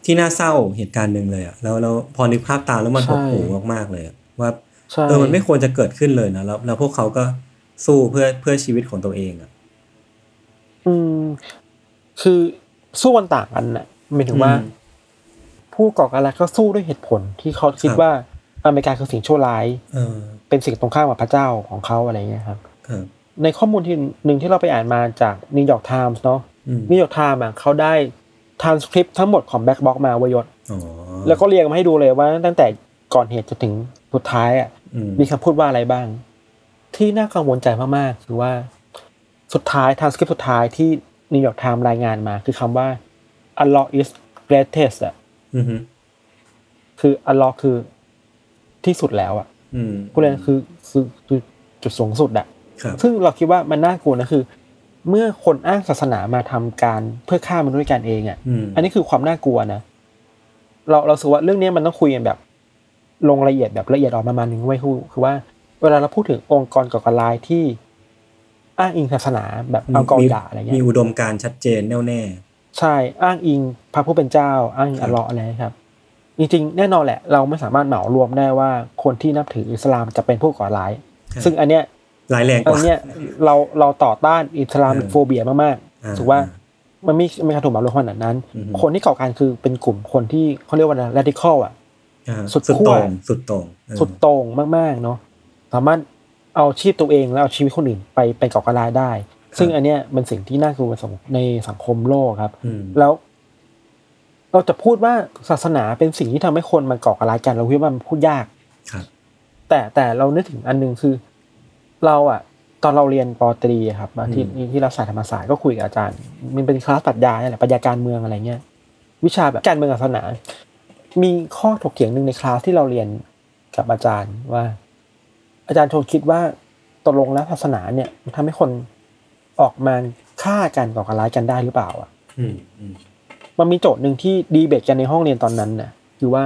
ที่น่าเศร้าเหตุการณ์หนึ่งเลยอะแล้วแล้วพอนึกภาพตามแล้วมันหดหู่มากๆเลยอะว่าใช่เออมันไม่ควรจะเกิดขึ้นเลยนะแล้วแล้วพวกเขาก็สู้เพื่อเพื่อชีวิตของตัวเองอะอืม คือสู้กันต่างกันน่ะหมายถึงว่าอืมผู้ก่อการร้ายก็สู้ด้วยเหตุผลที่เขาคิดครับว่าอเมริกาคือสิ่งชั่วร้ายเออเป็นสิ่งตรงข้ามกับพระเจ้าของเขาอะไรเงี้ยครับครับในข้อมูลที่หนึ่งที่เราไปอ่านมาจาก New York Times เนาะอืม New York Times อะเขาได้ ทานสคริปต์ทั้งหมดของแบ็กบ็อกมาเวยศอ๋อแล้วก็เรียงมาให้ดูเลยว่าตั้งแต่ก่อนเหตุจนถึงสุดท้ายอะอืมมีคำพูดว่าอะไรบ้าง ที่น่ากังวลใจมากๆคือว่าสุดท้ายทานสคริปต์สุดท้ายที่นิวยอร์กไทม์รายงานมา คือคำว่า Allah is greatest อะอืมฮึคือ Allah คือที่สุดแล้วอะอืมพูดเลยคือคือคือจุดสูงสุดอะครับซึ่งเราคิดว่ามันน่ากลัวนะคือ เมื่อคนอ้างศาสนามาทำการเพื่อฆ่ามนุษย์ด้วยกันเองอะอืมอันนี้คือความน่ากลัวนะเราเราสึกว่าเรื่องนี้มันต้องคุยกันแบบ ลงรายละเอียดแบบละเอียดออกประมาณหนึ่งไว้ยคือคือว่า เวลาเราพูดถึงองค์กรก่อการร้ายที่อ้างอิงศาสนาแบบอัลกออิดะอะไรเงี้มียอุดมการณ์ชัดเจนแน่วแน่ใช่อ้างอิงพระผู้เป็นเจ้า อ้างอิงครัอับลเลาะห์อะไรครับ จริงๆ แน่นอนแหละ เราไม่สามารถเหมารวมได้ว่าคนที่นับถืออิสลามจะเป็นผู้ก่อร้าย ซึ่งอันเนี้ย ร้ายแรงกอัว่านเนี้ยเราเราต่อต้านอิสลามเออโฟเบียมากอ่าๆถือว่ามันไม่ไม่กระถูกเหมารวมขนาดนั้นอือฮึคนที่ก่อการคือเป็นกลุ่มคนที่เขาเรียกว่า radical อะอ่าสุดสุดขั้วโต่งสุดโต่งเออสุดโต่งมากๆเนาะสามารถเอาชีพตัวเองแล้วเอาชีวิตคนอื่นไปไปก่อการร้ายได้ ซึ่งอันเนี้ยเป็นสิ่งที่น่ากลัวในสังคมโลกครับอืมแล้ว เราจะพูดว่าศาสนาเป็นสิ่งที่ทำให้คนมันก่อการร้ายกัน เราคิดว่ามันพูดยากครับแต่แต่เรานึกถึงอันหนึงคือ เราอะตอนเราเรียนปอตรีอะครับมาที่ที่รัฐศาสตร์ธรรมศาสตร์ก็คุยกับอาจารย์ มันเป็นคลาสปรัชญาเนี่ยแหละปรัชญาการเมืองอะไรเงี้ยวิชาแบบการเมืองศาสนา มีข้อถกเถียงหนึ่งในคลาสที่เราเรียนกับอาจารย์ว่า อาจารย์ชนคิดว่าตกลงแล้วศาสนาเนี่ยมันทำให้คนออกมาฆ่ากันก่อการร้ายกันได้หรือเปล่าอะอืมอืมมันมีโจทย์หนึ่งที่ดีเบตกันในห้องเรียนตอนนั้นน่ะคือว่า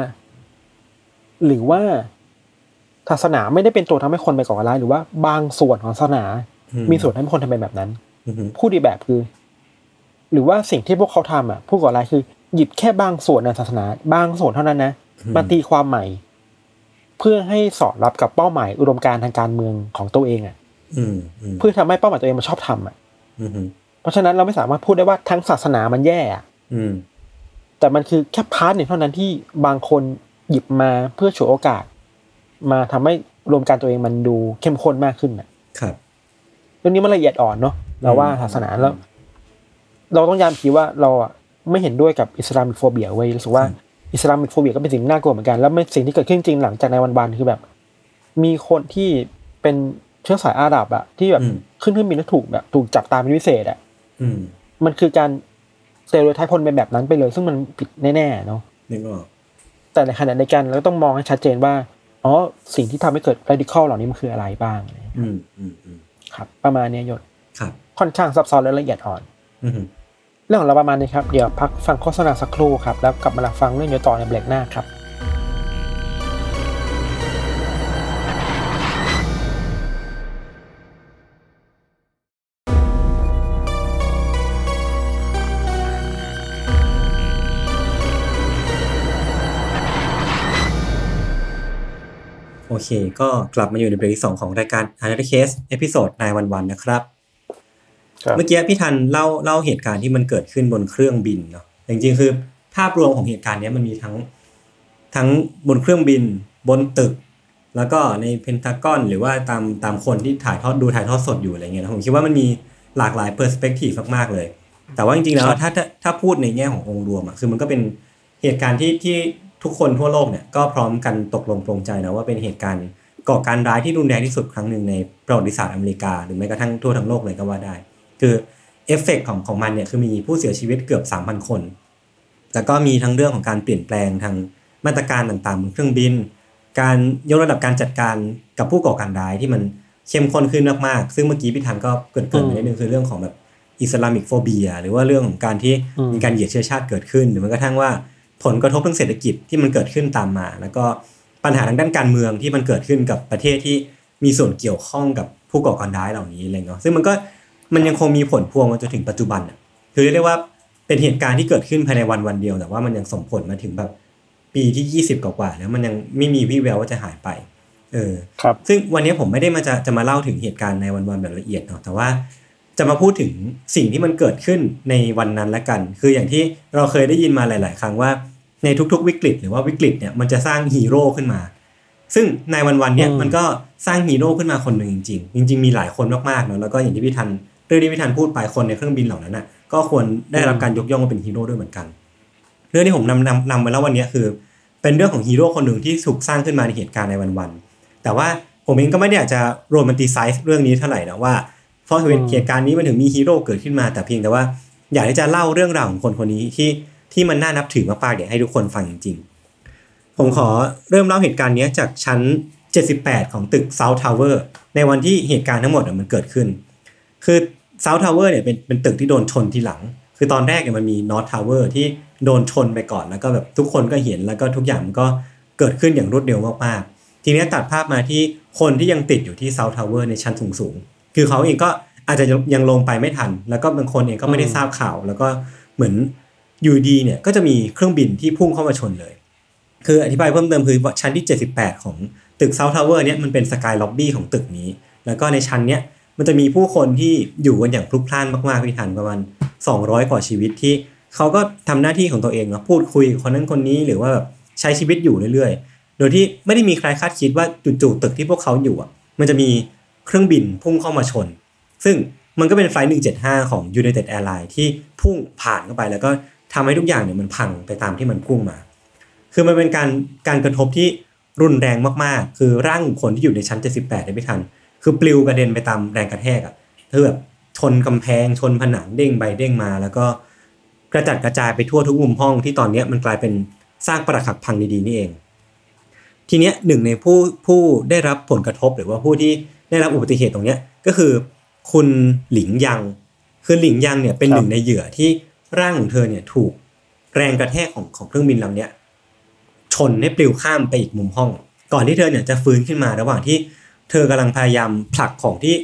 หรือว่า ศาสนาไม่ได้เป็นตัวทำให้คนไปก่อการร้ายหรือว่าบางส่วนของศาสนาอืมีส่วนทำให้คนทำเป็นแบบนั้นอืมผู้ดีแบบคือ หรือว่าสิ่งที่พวกเขาทำอะผู้ก่อการร้ายคือ หยิบแค่บางส่วนในศาสนา บางส่วนเท่านั้นนะมาตีความใหม่ เพื่อให้สอดรับกับเป้าหมายอุดมการณ์ทางการเมืองของตัวเองอะอืมอืมเพื่อทำให้เป้าหมายตัวเองมันชอบทำอะอืมเพราะฉะนั้นเราไม่สามารถพูดได้ว่าทั้งศาสนามันแย่อะอืมแต่มันคือแค่พาร์ทหนึ่งเท่านั้นที่บางคนหยิบมาเพื่อฉวยโอกาส มาทำให้รวมการตัวเองมันดูเข้มข้นมากขึ้นน่ะครับเรื่องนี้มันละเอียดอ่อนเนาะเราว่าศาสนาแล้ว เราต้องย้ำทีว่าเราอะไม่เห็นด้วยกับ Islamic phobia เว้ยรู้สึกว่าครับ Islamic phobia ก็เป็นสิ่งน่ากลัวเหมือนกันแล้วมันสิ่งที่เกิดขึ้นจริงหลังจากในวันวันนั้นคือแบบ มีคนที่เป็นเชื้อสายอาหรับอะที่แบบอืมขึ้นเครื่องบินแล้วถูกแบบ ถูกจับตามเป็นพิเศษอะอืมมันคือการ stereotype คนเป็นแบบนั้นไปเลย ซึ่งมันผิดแน่ๆเนาะนึกออกแต่ในขณะเดียวกันเราก็ต้องมองให้ชัดเจนว่า อ๋อสิ่งที่ทำให้เกิด radical เหล่านี้มันคืออะไรบ้าง อืมอืมอืมครับ ประมาณเนี้ยยศครับ ค่อนข้างซับซ้อนและละเอียดอ่อน อืมเรื่องของเราประมาณนี้ครับ เดี๋ยวพักฟังโฆษณาสักครู่ครับ แล้วกลับมารับฟังเรื่องยศต่อในเบรกหน้าครับ เค ก็กลับมาอยู่ในเบรกที่สองของรายการ a n a l y Case เอพิโซดนายวันวันนะครับครับเมื่อกี้พี่ทันเล่าเล่าเหตุการณ์ที่มันเกิดขึ้นบนเครื่องบินเนาะแต่จริงๆคือ ภาพรวมของเหตุการณ์เนี้ยมันมีทั้งทั้งบนเครื่องบินบนตึก แล้วก็ในเพนทากอนหรือว่าตามตามคนที่ถ่ายทอดดูถ่ายทอดสดอยู่อะไรเงี้ยนะผมคิดว่ามันมีหลากหลาย perspective มากๆเลย แต่ว่าจริงๆแล้วครับถ้าถ้าถ้าพูดในแง่ขององค์รวมอะคือมันก็เป็นเหตุการณ์ที่ที่ ทุกคนทั่วโลกเนี่ยก็พร้อมกันตกลงปรงใจนะว่าเป็นเหตุการณ์ก่อการร้ายที่รุนแรงที่สุดครั้งหนึ่งในประวัติศาสตร์อเมริกา หรือแม้กระทั่งทั่วทั้งโลกเลยก็ว่าได้ คือเอฟเฟกต์ของของมันเนี่ยคือมีผู้เสียชีวิตเกือบ 3,000 คน แล้วก็มีทั้งเรื่องของการเปลี่ยนแปลงทางมาตรการต่างๆบนเครื่องบิน การยกระดับการจัดการกับผู้ก่อการร้ายที่มันเข้มข้นขึ้นมากๆ ซึ่งเมื่อกี้พี่ทันก็เกิดเกินไปนิดนึงคือเรื่องของแบบอิสลามิกโฟเบีย หรือว่าเรื่องของการที่มมีการเหยียดเชื้อชาติเกิดขึ้น หรือแม้กระทั่งว่า ผลกระทบทางเศรษฐกิจที่มันเกิดขึ้นตามมา แล้วก็ปัญหาทางด้านการเมืองที่มันเกิดขึ้นกับประเทศที่มีส่วนเกี่ยวข้องกับผู้ก่อการร้ายเหล่านี้อะไรเงี้ยซึ่งมันก็มันยังคงมีผลพวงมาจนถึงปัจจุบันอะคือเรียกได้ว่าเป็นเหตุการณ์ที่เกิดขึ้นภายในวันวันเดียว แต่ว่ามันยังส่งผลมาถึงแบบปีที่ 20 กว่าๆแล้วมันยังไม่มีวี่แววว่าจะหายไป เออครับซึ่งวันนี้ผมไม่ได้มาจะจะมาเล่าถึงเหตุการณ์ในวันๆแบบละเอียดเนาะแต่ว่าจะมาพูดถึงสิ่งที่มันเกิดขึ้นในวันนั้นละกัน คืออย่างที่เราเคยได้ยินมาหลาย ๆ ครั้งว่า ในทุกๆ วิกฤต หรือว่าวิกฤตเนี่ยมันจะสร้างฮีโร่ขึ้นมา ซึ่ง nine one one เนี่ยอืมมันก็สร้างฮีโร่ขึ้นมาคนหนึ่งจริงๆจริง ๆ มีหลายคนมากๆเนาะแล้วก็อย่างที่พี่ทันเรื่องที่พี่ทันพูดไปคนในเครื่องบินเหล่านั้นน่ะก็ควรได้รับการยกย่องว่าเป็นฮีโร่ด้วยเหมือนกัน เรื่องที่ผมนำนำนำมาแล้ววันนี้คือ เป็นเรื่องของฮีโร่คนหนึ่งที่ถูกสร้างขึ้นมาในเหตุการณ์ nine one one แต่ว่าผมเองก็ไม่ได้อยากจะโรแมนติไซส์เรื่องนี้เท่าไหร่นะว่าเพราะเหตุการณ์นี้มันถึงมีฮีโร่เกิดขึ้นมาแต่เพียงแต่ว่าอยากที่จะเล่าเรื่องราวของคนคนนี้ที่ ที่มันน่านับถือมากๆเดี๋ยวให้ทุกคนฟังจริงๆ ผมขอเริ่มเล่าเหตุการณ์นี้จากชั้น 78 ของตึก South Tower ในวันที่เหตุการณ์ทั้งหมดมันเกิดขึ้น คือ South Tower เนี่ยเป็นเป็นตึกที่โดนชนทีหลัง คือตอนแรกเนี่ยมันมี North Tower ที่โดนชนไปก่อนแล้วก็แบบทุกคนก็เห็นแล้วก็ทุกอย่างมันก็เกิดขึ้นอย่างรวดเร็วมากๆ ทีนี้ตัดภาพมาที่คนที่ยังติดอยู่ที่ South Tower ในชั้นสูงๆ คือเขาเองก็อาจจะยังลงไปไม่ทัน แล้วก็บางคนเองก็ไม่ได้ทราบข่าว แล้วก็เหมือน อยู่ดีเนี่ยก็จะมีเครื่องบินที่พุ่งเข้ามาชนเลย คืออธิบายเพิ่มเติมคือชั้นที่ 78 ของตึก South Tower เนี่ยมันเป็นสกายล็อบบี้ของตึกนี้ แล้วก็ในชั้นเนี้ยมันจะมีผู้คนที่อยู่กันอย่างพลุกพล่านมากๆพี่ทันประมาณ 200 กว่าชีวิตที่เขาก็ทำหน้าที่ของตัวเองเนาะพูดคุยคนนั้นคนนี้หรือว่าแบบใช้ชีวิตอยู่เรื่อยๆ โดยที่ไม่ได้มีใครคาดคิดว่าจู่ๆตึกที่พวกเขาอยู่อะมันจะมีเครื่องบินพุ่งเข้ามาชน ซึ่งมันก็เป็นไฟล์175 ของ United Airlines ที่พุ่งผ่านเข้าไปแล้วก็ ทำให้ทุกอย่างเนี่ยมันพังไปตามที่มันพุ่งมา คือมันเป็นการการกระทบที่รุนแรงมากๆ คือร่างคนที่อยู่ในชั้น 78เนี่ยไม่ทัน คือปลิวกระเด็นไปตามแรงกระแทกอะ่ะเธอแบบชนกำแพงชนผนังเด้งไปเด้งมา แล้วก็กระจัดกระจายไปทั่วทุกมุมห้องที่ตอนเนี้ยมันกลายเป็นสร้างปรักหักพังดีๆนี่เอง ทีเนี้ยหนึ่งในผู้ผู้ได้รับผลกระทบหรือว่าผู้ที่ได้รับอุบัติเหตุตรงเนี้ยก็คือ คุณหลิงยังคือหลิงยังเนี่ยเป็นหนึ่งในเหยื่อที่ ร่างของเธอเนี่ยถูกแรงกระแทกของของเครื่องบินลำเนี้ยชนให้ปลิวข้ามไปอีกมุมห้อง ก่อนที่เธอเนี่ยจะฟื้นขึ้นมาระหว่างที่เธอกำลังพยายามผลักของที่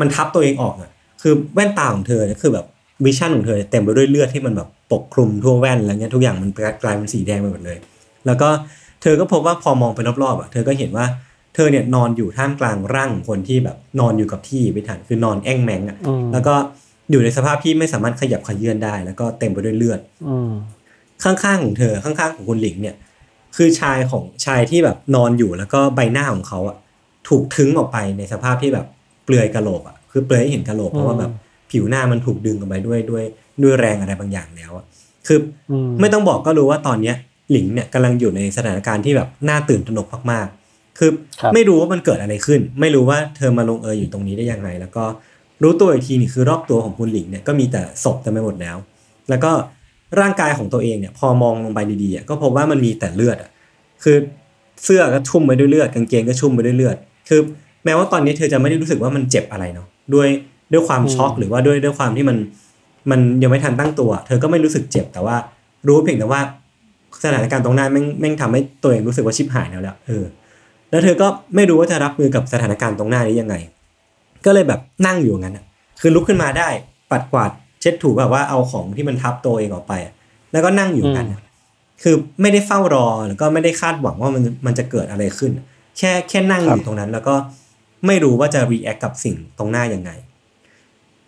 มันทับตัวเองออกอะคือแว่นตาของเธอเนี่ยคือแบบวิชั่นของเธอเนี่ยเต็มไปด้วยเลือดที่มันแบบปกคลุมทั่วแว่นแล้วเนี่ยทุกอย่างมันกลายเป็นสีแดงไปหมดเลย แล้วก็เธอก็พบว่าพอมองไปรอบๆอะเธอก็เห็นว่าเธอเนี่ยนอนอยู่ท่ามกลางร่างของคนที่แบบนอนอยู่กับที่ไม่ทันคือนอนแอ่งแมงอะอืมแล้วก็ อยู่ในสภาพที่ไม่สามารถขยับขยื่นได้ แล้วก็เต็มไปด้วยเลือดอืมข้างๆของเธอข้างๆของคุณหลิงเนี่ย คือชายของชายที่แบบนอนอยู่แล้วก็ใบหน้าของเขาอะถูกทึ้งออกไปในสภาพที่แบบเปลือยกะโหลกอะคือเปลือยให้เห็นกะโหลกเพราะว่าแบบผิวหน้ามันถูกดึงออกไปด้วยด้วยด้วยแรงอะไรบางอย่างแล้วอะคืออมไม่ต้องบอกก็รู้ว่าตอนเนี้ยหลิงเนี่ยกำลังอยู่ในสถานการณ์ที่แบบน่าตื่นตระหนกมากๆ คือครับไม่รู้ว่ามันเกิดอะไรขึ้น ไม่รู้ว่าเธอมาลงเอยอยู่ตรงนี้ได้ยังไง แล้วก็ รู้ตัวอีกทีนี่คือรอบตัวของคุณหลิงเนี่ยก็มีแต่ศพเต็มไปหมดแล้ว แล้วก็ร่างกายของตัวเองเนี่ยพอมองลงไปดีๆอะก็พบว่ามันมีแต่เลือดอะคือเสื้อก็ชุ่มไปด้วยเลือดกางเกงก็ชุ่มไปด้วยเลือด คือแม้ว่าตอนนี้เธอจะไม่ได้รู้สึกว่ามันเจ็บอะไรเนาะด้วยด้วยความช็อกหรือว่าด้วยด้วยความที่มันมันยังไม่ทันตั้งตัว เธอก็ไม่รู้สึกเจ็บแต่ว่า รู้เพียงแต่ว่าสถานการณ์ตรงหน้าแม่งแม่งทำให้ตัวเองรู้สึกว่าชิบหายแล้วแหละเออแล้วเธอก็ไม่รู้ว่าจะรับมือกับสถานการณ์ตรงหน้านี้ยังไง ก็เลยแบบนั่งอยู่อย่างนั้นอะคือลุกขึ้นมาได้ปัดกวาดเช็ดถูแบบว่าเอาของที่มันทับตัวเองออกไปอะแล้วก็นั่งอยู่อย่างนั้นอะคือไม่ได้เฝ้ารอแล้วก็ไม่ได้คาดหวังว่ามันมันจะเกิดอะไรขึ้น แค่แค่นั่งอยู่ตรงนั้น แล้วก็ไม่รู้ว่าจะ react กับสิ่งตรงหน้ายังไง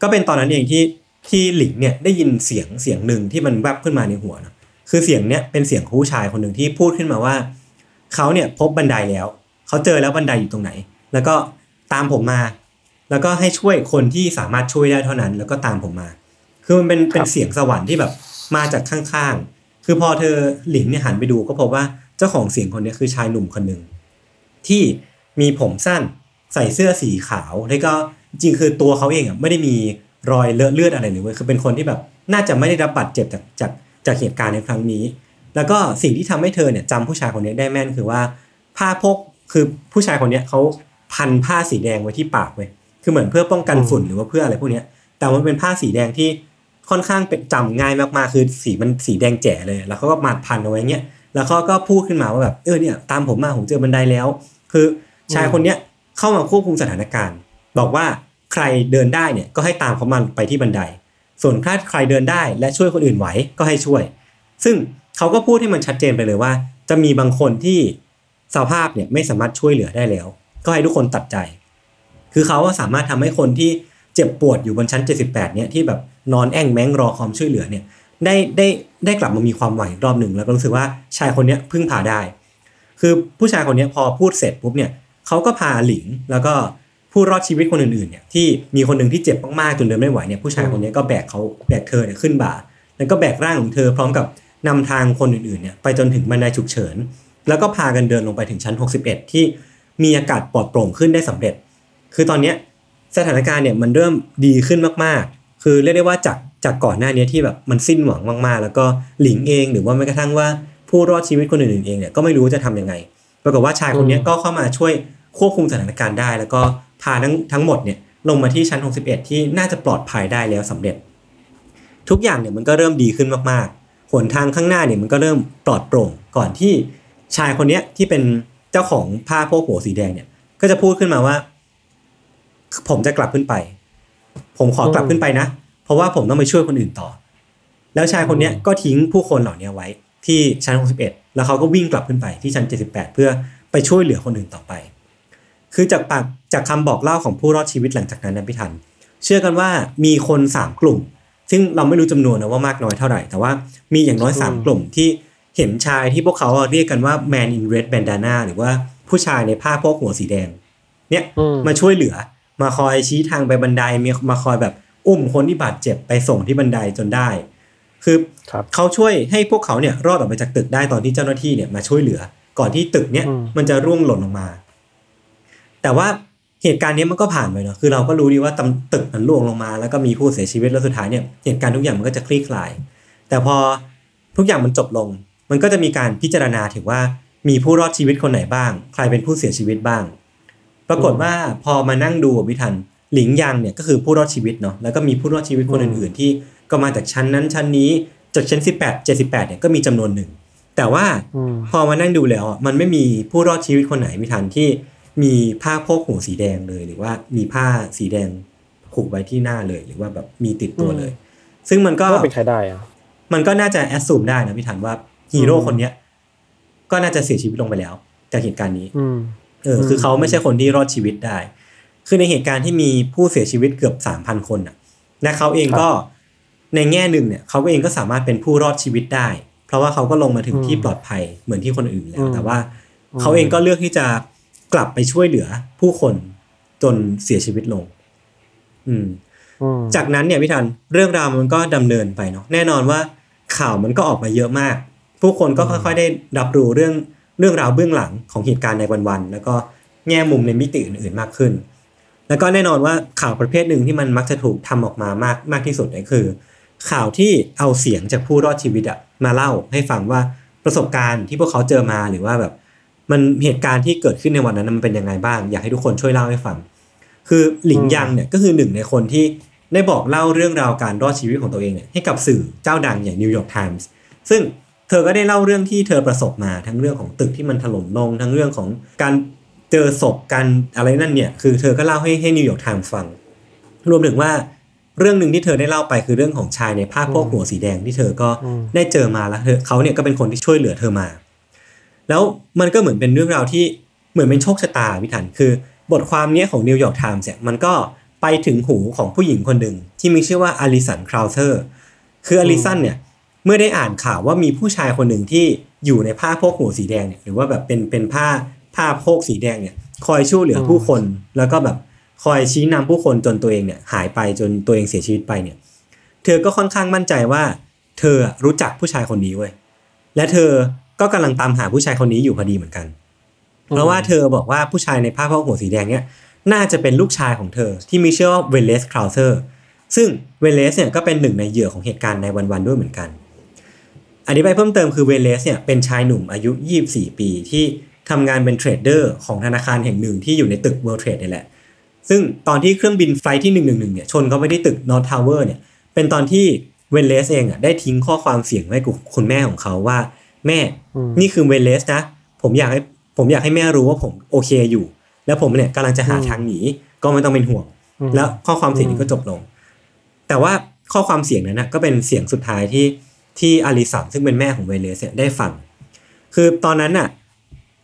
ก็เป็นตอนนั้นเองที่ที่หลิงเนี่ยได้ยินเสียงเสียงหนึ่งที่มันแวบขึ้นมาในหัวนะคือเสียงเนี้ยเป็นเสียงของผู้ชายคนหนึ่งที่พูดขึ้นมาว่าเขาเนี่ยพบบันไดแล้ว เขาเจอแล้วบันไดอยู่ตรงไหน แล้วก็ตามผมมา แล้วก็ให้ช่วยคนที่สามารถช่วยได้เท่านั้น แล้วก็ตามผมมา คือมันเป็นเป็นเสียงสวรรค์ที่แบบมาจากข้างๆ คือพอเธอหลิงเนี่ยหันไปดูก็พบว่าเจ้าของเสียงคนนี้คือชายหนุ่มคนหนึ่งที่มีผมสั้นใส่เสื้อสีขาว แล้วก็จริงๆคือตัวเขาเองอะไม่ได้มีรอยเลอะเลือดอะไรเลยเว้ยคือเป็นคนที่แบบน่าจะไม่ได้รับบาดเจ็บจากจากจากเหตุการณ์ในครั้งนี้ แล้วก็สิ่งที่ทำให้เธอเนี่ยจำผู้ชายคนนี้ได้แม่นคือว่าผ้าพกคือผู้ชายคนนี้เขาพันผ้าสีแดงไว้ที่ปากเว้ย คือเหมือนเพื่อป้องกันฝุ่นหรือว่าเพื่ออะไรพวกเนี้ย แต่มันเป็นผ้าสีแดงที่ค่อนข้างเป็นจำง่ายมากๆ คือสีมันสีแดงแจ๋เลย แล้วเขาก็มัดพันเอาไว้เงี้ย แล้วเขาก็พูดขึ้นมาว่าแบบเออเนี่ยตามผมมาผมเจอบันไดแล้ว คือชายคนเนี้ยเข้ามาควบคุมสถานการณ์ บอกว่าใครเดินได้เนี่ยก็ให้ตามเขามันไปที่บันได ส่วนถ้าใครเดินได้และช่วยคนอื่นไหวก็ให้ช่วย ซึ่งเขาก็พูดให้มันชัดเจนไปเลยว่า จะมีบางคนที่สภาพเนี่ยไม่สามารถช่วยเหลือได้แล้ว ก็ให้ทุกคนตัดใจ คือเขาสามารถทำให้คนที่เจ็บปวดอยู่บนชั้น 78เนี่ยที่แบบนอนแอ่งแม้งรอความช่วยเหลือเนี่ยได้ได้ได้กลับมามีความหวังอีกรอบหนึ่งแล้วก็รู้สึกว่าชายคนนี้พึ่งพาได้ คือผู้ชายคนนี้พอพูดเสร็จปุ๊บเนี่ยเขาก็พาหลิงแล้วก็ผู้รอดชีวิตคนอื่นๆเนี่ยที่มีคนหนึ่งที่เจ็บมากๆจนเดินไม่ไหวเนี่ยผู้ชายคนนี้ก็แบกเขาแบกเธอเนี่ยขึ้นบ่า แล้วก็แบกร่างของเธอพร้อมกับนำทางคนอื่นๆเนี่ยไปจนถึงบันไดฉุกเฉิน แล้วก็พากันเดินลงไปถึงชั้น 61 ที่มีอากาศปลอดโปร่งขึ้นได้สำเร็จ คือตอนเนี้ยสถานการณ์เนี่ยมันเริ่มดีขึ้นมากๆ คือเรียกได้ว่าจากจากก่อนหน้านี้ที่แบบมันสิ้นหวังมากๆ แล้วก็หลิงเองหรือว่าแม้กระทั่งว่าผู้รอดชีวิตคนอื่นๆเองเนี่ยก็ไม่รู้จะทำยังไง ปรากฏว่าชายคนนี้ก็เข้ามาช่วยควบคุมสถานการณ์ได้ แล้วก็พาทั้งทั้งหมดเนี่ยลงมาที่ชั้น 61 ที่น่าจะปลอดภัยได้แล้วสำเร็จ ทุกอย่างเนี่ยมันก็เริ่มดีขึ้นมากๆ หนทางข้างหน้าเนี่ยมันก็เริ่มปลอดโปร่งก่อนที่ชายคนนี้ที่เป็นเจ้าของผ้าโพกหัวสีแดงเนี่ยก็จะพูดขึ้นมาว่า ผมจะกลับขึ้นไป ผมขอกลับขึ้นไปนะ เพราะว่าผมต้องไปช่วยคนอื่นต่อ แล้วชายคนเนี้ยก็ทิ้งผู้คนเหล่านี้ไว้ ที่ชั้น 61 แล้วเขาก็วิ่งกลับขึ้นไปที่ชั้น 78 เพื่อไปช่วยเหลือคนอื่นต่อไป คือจากปากจากคำบอกเล่าของผู้รอดชีวิตหลังจากนั้นนะพี่ทัน เชื่อกันว่ามีคนสามกลุ่ม ซึ่งเราไม่รู้จำนวนนะว่ามากน้อยเท่าไหร่ แต่ว่ามีอย่างน้อยสามกลุ่มที่เห็นชายที่พวกเขาเรียกกันว่า man in red bandana หรือว่าผู้ชายในผ้าโพกหัวสีแดง เนี่ยอืมมาช่วยเหลือ มาคอยชี้ทางไปบันไดมีมาคอยแบบอุ้มคนที่บาดเจ็บไปส่งที่บันไดจนได้ คือครับเขาช่วยให้พวกเขาเนี่ยรอดออกไปจากตึกได้ตอนที่เจ้าหน้าที่เนี่ยมาช่วยเหลือ ก่อนที่ตึกเนี่ยอืมมันจะร่วงหล่นลงมา แต่ว่าเหตุการณ์เนี้ยมันก็ผ่านไปเนาะคือเราก็รู้ดีว่าตำตึกมันร่วงลงมา แล้วก็มีผู้เสียชีวิตแล้วสุดท้ายเนี่ยเหตุการณ์ทุกอย่างมันก็จะคลี่คลาย แต่พอทุกอย่างมันจบลง มันก็จะมีการพิจารณาถึงว่ามีผู้รอดชีวิตคนไหนบ้าง ใครเป็นผู้เสียชีวิตบ้าง ปรากฏว่าพอมานั่งดูวิทันหลิงยังเนี่ยก็คือผู้รอดชีวิตเนาะแล้วก็มีผู้รอดชีวิตคนอื่นๆ ที่ก็มาจากชั้นนั้นชั้นนี้จากชั้น 18 78เนี่ยก็มีจำนวนหนึ่ง แต่ว่าอืมพอมานั่งดูแล้วอะมันไม่มีผู้รอดชีวิตคนไหนวิทันที่มีผ้าโพกหัวสีแดงเลยหรือว่ามีผ้าสีแดงผูกไว้ที่หน้าเลยหรือว่าแบบมีติดตัวเลย ซึ่งมันก็ก็เป็นใครได้อะมันก็น่าจะแอดซูมได้นะพี่ทันว่าฮีโร่คนเนี้ยก็น่าจะเสียชีวิตลงไปแล้ว จากเหตุการณ์นี้อืม เออคือเขาไม่ใช่คนที่รอดชีวิตได้ คือในเหตุการณ์ที่มีผู้เสียชีวิตเกือบสามพันคนอะและเขาเองก็ในแง่หนึ่งเนี่ยเขาเองก็สามารถเป็นผู้รอดชีวิตได้ เพราะว่าเขาก็ลงมาถึงที่ปลอดภัยเหมือนที่คนอื่นแล้ว แต่ว่าเขาเองก็เลือกที่จะกลับไปช่วยเหลือผู้คนจนเสียชีวิตลง อืมอืมจากนั้นเนี่ยพี่ทันเรื่องราวมันก็ดำเนินไปเนาะแน่นอนว่าข่าวมันก็ออกมาเยอะมาก ผู้คนก็ค่อย ๆ ได้รับรู้เรื่อง เรื่องราวเบื้องหลังของเหตุการณ์ในวันๆแล้วก็แง่มุมในมิติอื่นๆมากขึ้น แล้วก็แน่นอนว่าข่าวประเภทหนึ่งที่มันมักจะถูกทำออกมามากมากที่สุดเนี่คือ ข่าวที่เอาเสียงจากผู้รอดชีวิตอะมาเล่าให้ฟังว่าประสบการณ์ที่พวกเขาเจอมาหรือว่าแบบ มันเหตุการณ์ที่เกิดขึ้นในวันนั้นมันเป็นยังไงบ้าง อยากให้ทุกคนช่วยเล่าให้ฟัง คือหลิงยังเนี่ยก็คือหนึ่งในคนที่ได้บอกเล่าเรื่องราวการรอดชีวิตของตัวเองเนี่ยให้กับสื่อเจ้าดังอย่าง New York Times ซึ่ง เธอก็ได้เล่าเรื่องที่เธอประสบมาทั้งเรื่องของตึกที่มันถล่มลงทั้งเรื่องของการเจอศพการอะไรนั่นเนี่ยคือเธอก็เล่าให้ให้ New York Times ฟัง รวมถึงว่าเรื่องหนึ่งที่เธอได้เล่าไปคือเรื่องของชายในผ้าโพกหัวสีแดงที่เธอก็ได้เจอมาแล้วเธอเขาเนี่ยก็เป็นคนที่ช่วยเหลือเธอมา แล้วมันก็เหมือนเป็นเรื่องราวที่เหมือนเป็นโชคชะตาพี่ทันคือบทความเนี้ยของ New York Times เนี่ยมันก็ไปถึงหูของผู้หญิงคนหนึ่งที่มีชื่อว่าอลิสันคราวเซอร์คืออลิสันเนี่ย เมื่อได้อ่านข่าวว่ามีผู้ชายคนหนึ่งที่อยู่ในผ้าโพกหัวสีแดงเนี่ยหรือว่าแบบเป็นเป็นผ้าผ้าโพกสีแดงเนี่ย คอยช่วยเหลือผู้คน แล้วก็แบบคอยชี้นำผู้คนจนตัวเองเนี่ย หายไปจนตัวเองเสียชีวิตไปเนี่ย เธอก็ค่อนข้างมั่นใจว่า เธอรู้จักผู้ชายคนนี้เว้ยและเธอก็กำลังตามหาผู้ชายคนนี้อยู่พอดีเหมือนกัน เพราะว่าเธอบอกว่าผู้ชายในผ้าโพกหัวสีแดงเนี่ยน่าจะเป็นลูกชายของเธอที่มีชื่อว่าเวเลสคราวเซอร์ซึ่งเวเลสเนี่ยก็เป็นหนึ่งในเหยื่อของเหตุการณ์ nine one one ด้วยเหมือนกัน อันนี้ไปเพิ่มเติมคือเวเลสเนี่ยเป็นชายหนุ่มอายุ 24 ปีที่ทำงานเป็น trader ของธนาคารแห่งหนึ่งที่อยู่ในตึก World Trade นี่แหละ ซึ่งตอนที่เครื่องบิน flight ที่ 111 เนี่ยชนเข้าไปที่ตึก North Tower เนี่ย เป็นตอนที่เวเลสเองอะได้ทิ้งข้อความเสียงไว้กับคุณแม่ของเขาว่า แม่นี่คือเวเลสนะ ผมอยากให้ผมอยากให้แม่รู้ว่าผมโอเคอยู่ แล้วผมเนี่ยกำลังจะหาทางหนีก็ไม่ต้องเป็นห่วง แล้วข้อความเสียงนี้ก็จบลง แต่ว่าข้อความเสียงนั้นนะก็เป็นเสียงสุดท้ายที่ ที่อลิสันซึ่งเป็นแม่ของเวเลสเนี่ยได้ฟัง คือตอนนั้นน่ะ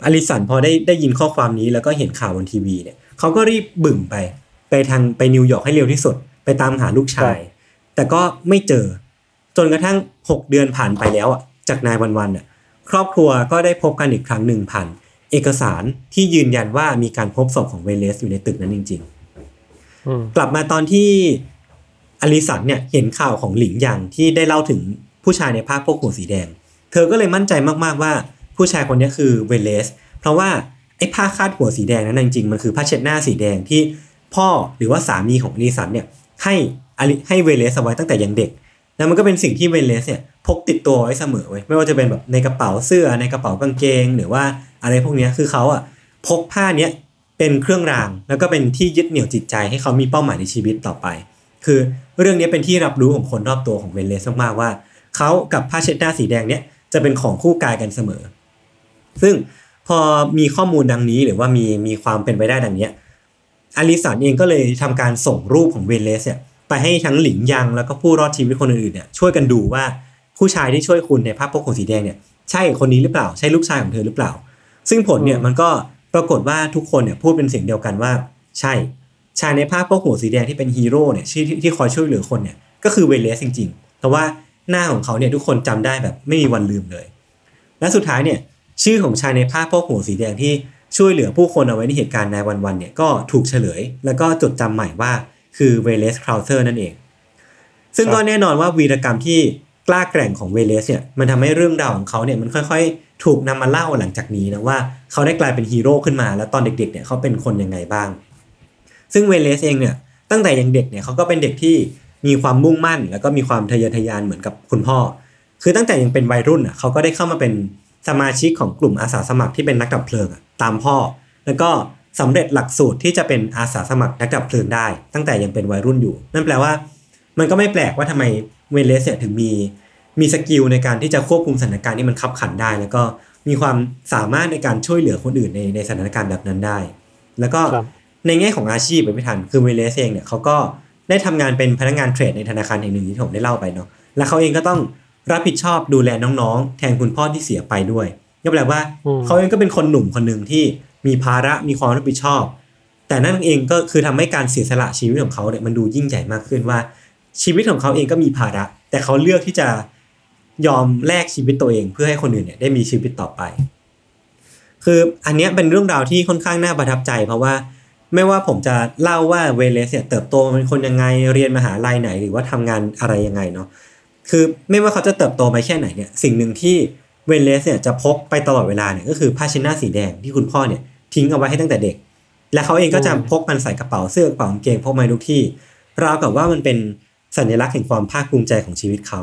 อลิสันพอได้ได้ยินข้อความนี้แล้วก็เห็นข่าวบนทีวีเนี่ยเขาก็รีบบึ่งไปไปทางไปนิวยอร์กให้เร็วที่สุด ไปตามหาลูกชาย แต่ก็ไม่เจอ จนกระทั่ง 6 เดือนผ่านไปแล้วอะจาก nine one one อะครอบครัวก็ได้พบกันอีกครั้งหนึ่งผ่านเอกสารที่ยืนยันว่ามีการพบศพของเวเลสอยู่ในตึกนั้นจริง ๆ กลับมาตอนที่อลิสันเนี่ยเห็นข่าวของหลิงหยางที่ได้เล่าถึง ผู้ชายในผ้าโพกหัวสีแดง เธอก็เลยมั่นใจมากๆว่า ผู้ชายคนนี้คือเวเลส เพราะว่าไอ้ผ้าคาดหัวสีแดงนั้นจริงๆมันคือผ้าเช็ดหน้าสีแดงที่พ่อหรือว่าสามีของอลิสันเนี่ยให้ให้เวเลสเอาไว้ตั้งแต่ยังเด็ก แล้วมันก็เป็นสิ่งที่เวเลสเนี่ยพกติดตัวไว้เสมอไว้ไม่ว่าจะเป็นแบบในกระเป๋าเสื้อในกระเป๋ากางเกง หรือว่าอะไรพวกนี้คือเขาอะพกผ้าเนี้ยเป็นเครื่องราง แล้วก็เป็นที่ยึดเหนี่ยวจิตใจให้เขามีเป้าหมายในชีวิตต่อไป คือเรื่องนี้เป็นที่รับรู้ของคนรอบตัวของเวเลสมากๆว่า เขากับผ้าเช็ดหน้าสีแดงเนี้ยจะเป็นของคู่กายกันเสมอ ซึ่งพอมีข้อมูลดังนี้หรือว่ามีมีความเป็นไปได้ดังนี้อลิสันเองก็เลยทำการส่งรูปของเวเลสเนี่ยไปให้ทั้งหลิงยังแล้วก็ผู้รอดชีวิตคนอื่นๆเนี่ยช่วยกันดูว่าผู้ชายที่ช่วยคุณในผ้าโพกหัวสีแดงเนี่ยใช่คนนี้หรือเปล่า ใช่ลูกชายของเธอหรือเปล่า ซึ่งผลเนี่ยมันก็ปรากฏว่าทุกคนเนี่ยพูดเป็นเสียงเดียวกันว่า ใช่ชายในผ้าโพกหัวสีแดงที่เป็นฮีโร่เนี่ยที่ที่คอยช่วยเหลือคนเนี่ยก็คือเวเลสจริงๆ เพราะว่า หน้าของเขาเนี่ยทุกคนจำได้แบบไม่มีวันลืมเลย และสุดท้ายเนี่ยชื่อของชายในภาพพกหัวสีแดงที่ช่วยเหลือผู้คนเอาไว้ในเหตุการณ์ในวันๆเนี่ยก็ถูกเฉลย แล้วก็จดจำใหม่ว่าคือเวเลสคราวเซอร์นั่นเอง ซึ่งก็แน่นอนว่าวีรกรรมที่กล้าแกร่งของเวเลสเนี่ยมันทำให้เรื่องราวของเขาเนี่ยมันค่อยๆ ถูกนำมาเล่าหลังจากนี้นะว่าเขาได้กลายเป็นฮีโร่ขึ้นมาแล้วตอนเด็กๆเนี่ยเขาเป็นคนยังไงบ้าง ซึ่งเวเลสเองเนี่ยตั้งแต่ยังเด็กเนี่ยเขาก็เป็นเด็กที่ มีความมุ่งมั่น แล้วก็มีความทะเยอทะยานเหมือนกับคุณพ่อ คือตั้งแต่ยังเป็นวัยรุ่นอะเขาก็ได้เข้ามาเป็นสมาชิกของกลุ่มอาสาสมัครที่เป็นนักดับเพลิงอะตามพ่อ แล้วก็สำเร็จหลักสูตรที่จะเป็นอาสาสมัครนักดับเพลิงได้ ตั้งแต่ยังเป็นวัยรุ่นอยู่ นั่นแปลว่า มันก็ไม่แปลกว่าทำไมเวเลสเนี่ยถึงมี มี skill ในการที่จะควบคุมสถานการณ์ที่มันคับขันได้ แล้วก็มีความสามารถในการช่วยเหลือคนอื่นในในสถานการณ์แบบนั้นได้ แล้วก็ในแง่ของอาชีพไปไม่ทันคือเวเลสเองเนี่ยเขาก็ ได้ทำงานเป็นพนักงานเทรดในธนาคารแห่งหนึ่งที่ผมได้เล่าไปเนาะและเขาเองก็ต้องรับผิดชอบดูแลน้องๆ แทนคุณพ่อที่เสียไปด้วยก็แปลว่าเขาเองก็เป็นคนหนุ่มคนหนึ่งที่มีภาระมีความรับผิดชอบ แต่นั่นเองก็คือทำให้การเสียสละชีวิตของเขาเนี่ยมันดูยิ่งใหญ่มากขึ้นว่า ชีวิตของเขาเองก็มีภาระ แต่เขาเลือกที่จะยอมแลกชีวิตตัวเอง เพื่อให้คนอื่นเนี่ยได้มีชีวิตต่อไป คืออันนี้เป็นเรื่องราวที่ค่อนข้างน่าประทับใจ เพราะว่า ไม่ว่าผมจะเล่าว่าเวเลสเนี่ยเติบโตเป็นคนยังไงเรียนมหาลัยไหน หรือว่าทำงานอะไรยังไงเนาะคือไม่ว่าเขาจะเติบโตไปแค่ไหนเนี่ยสิ่งหนึ่งที่เวเลสเนี่ยจะพกไปตลอดเวลาเนี่ยก็คือผ้าเช็ดหน้าสีแดงที่คุณพ่อเนี่ยทิ้งเอาไว้ให้ตั้งแต่เด็ก และเขาเองก็จะพกมันใส่กระเป๋าเสื้อกระเป๋ากางเกงพกมาทุกที่ราวกับว่ามันเป็นสัญลักษณ์แห่งความภาคภูมิใจของชีวิตเขา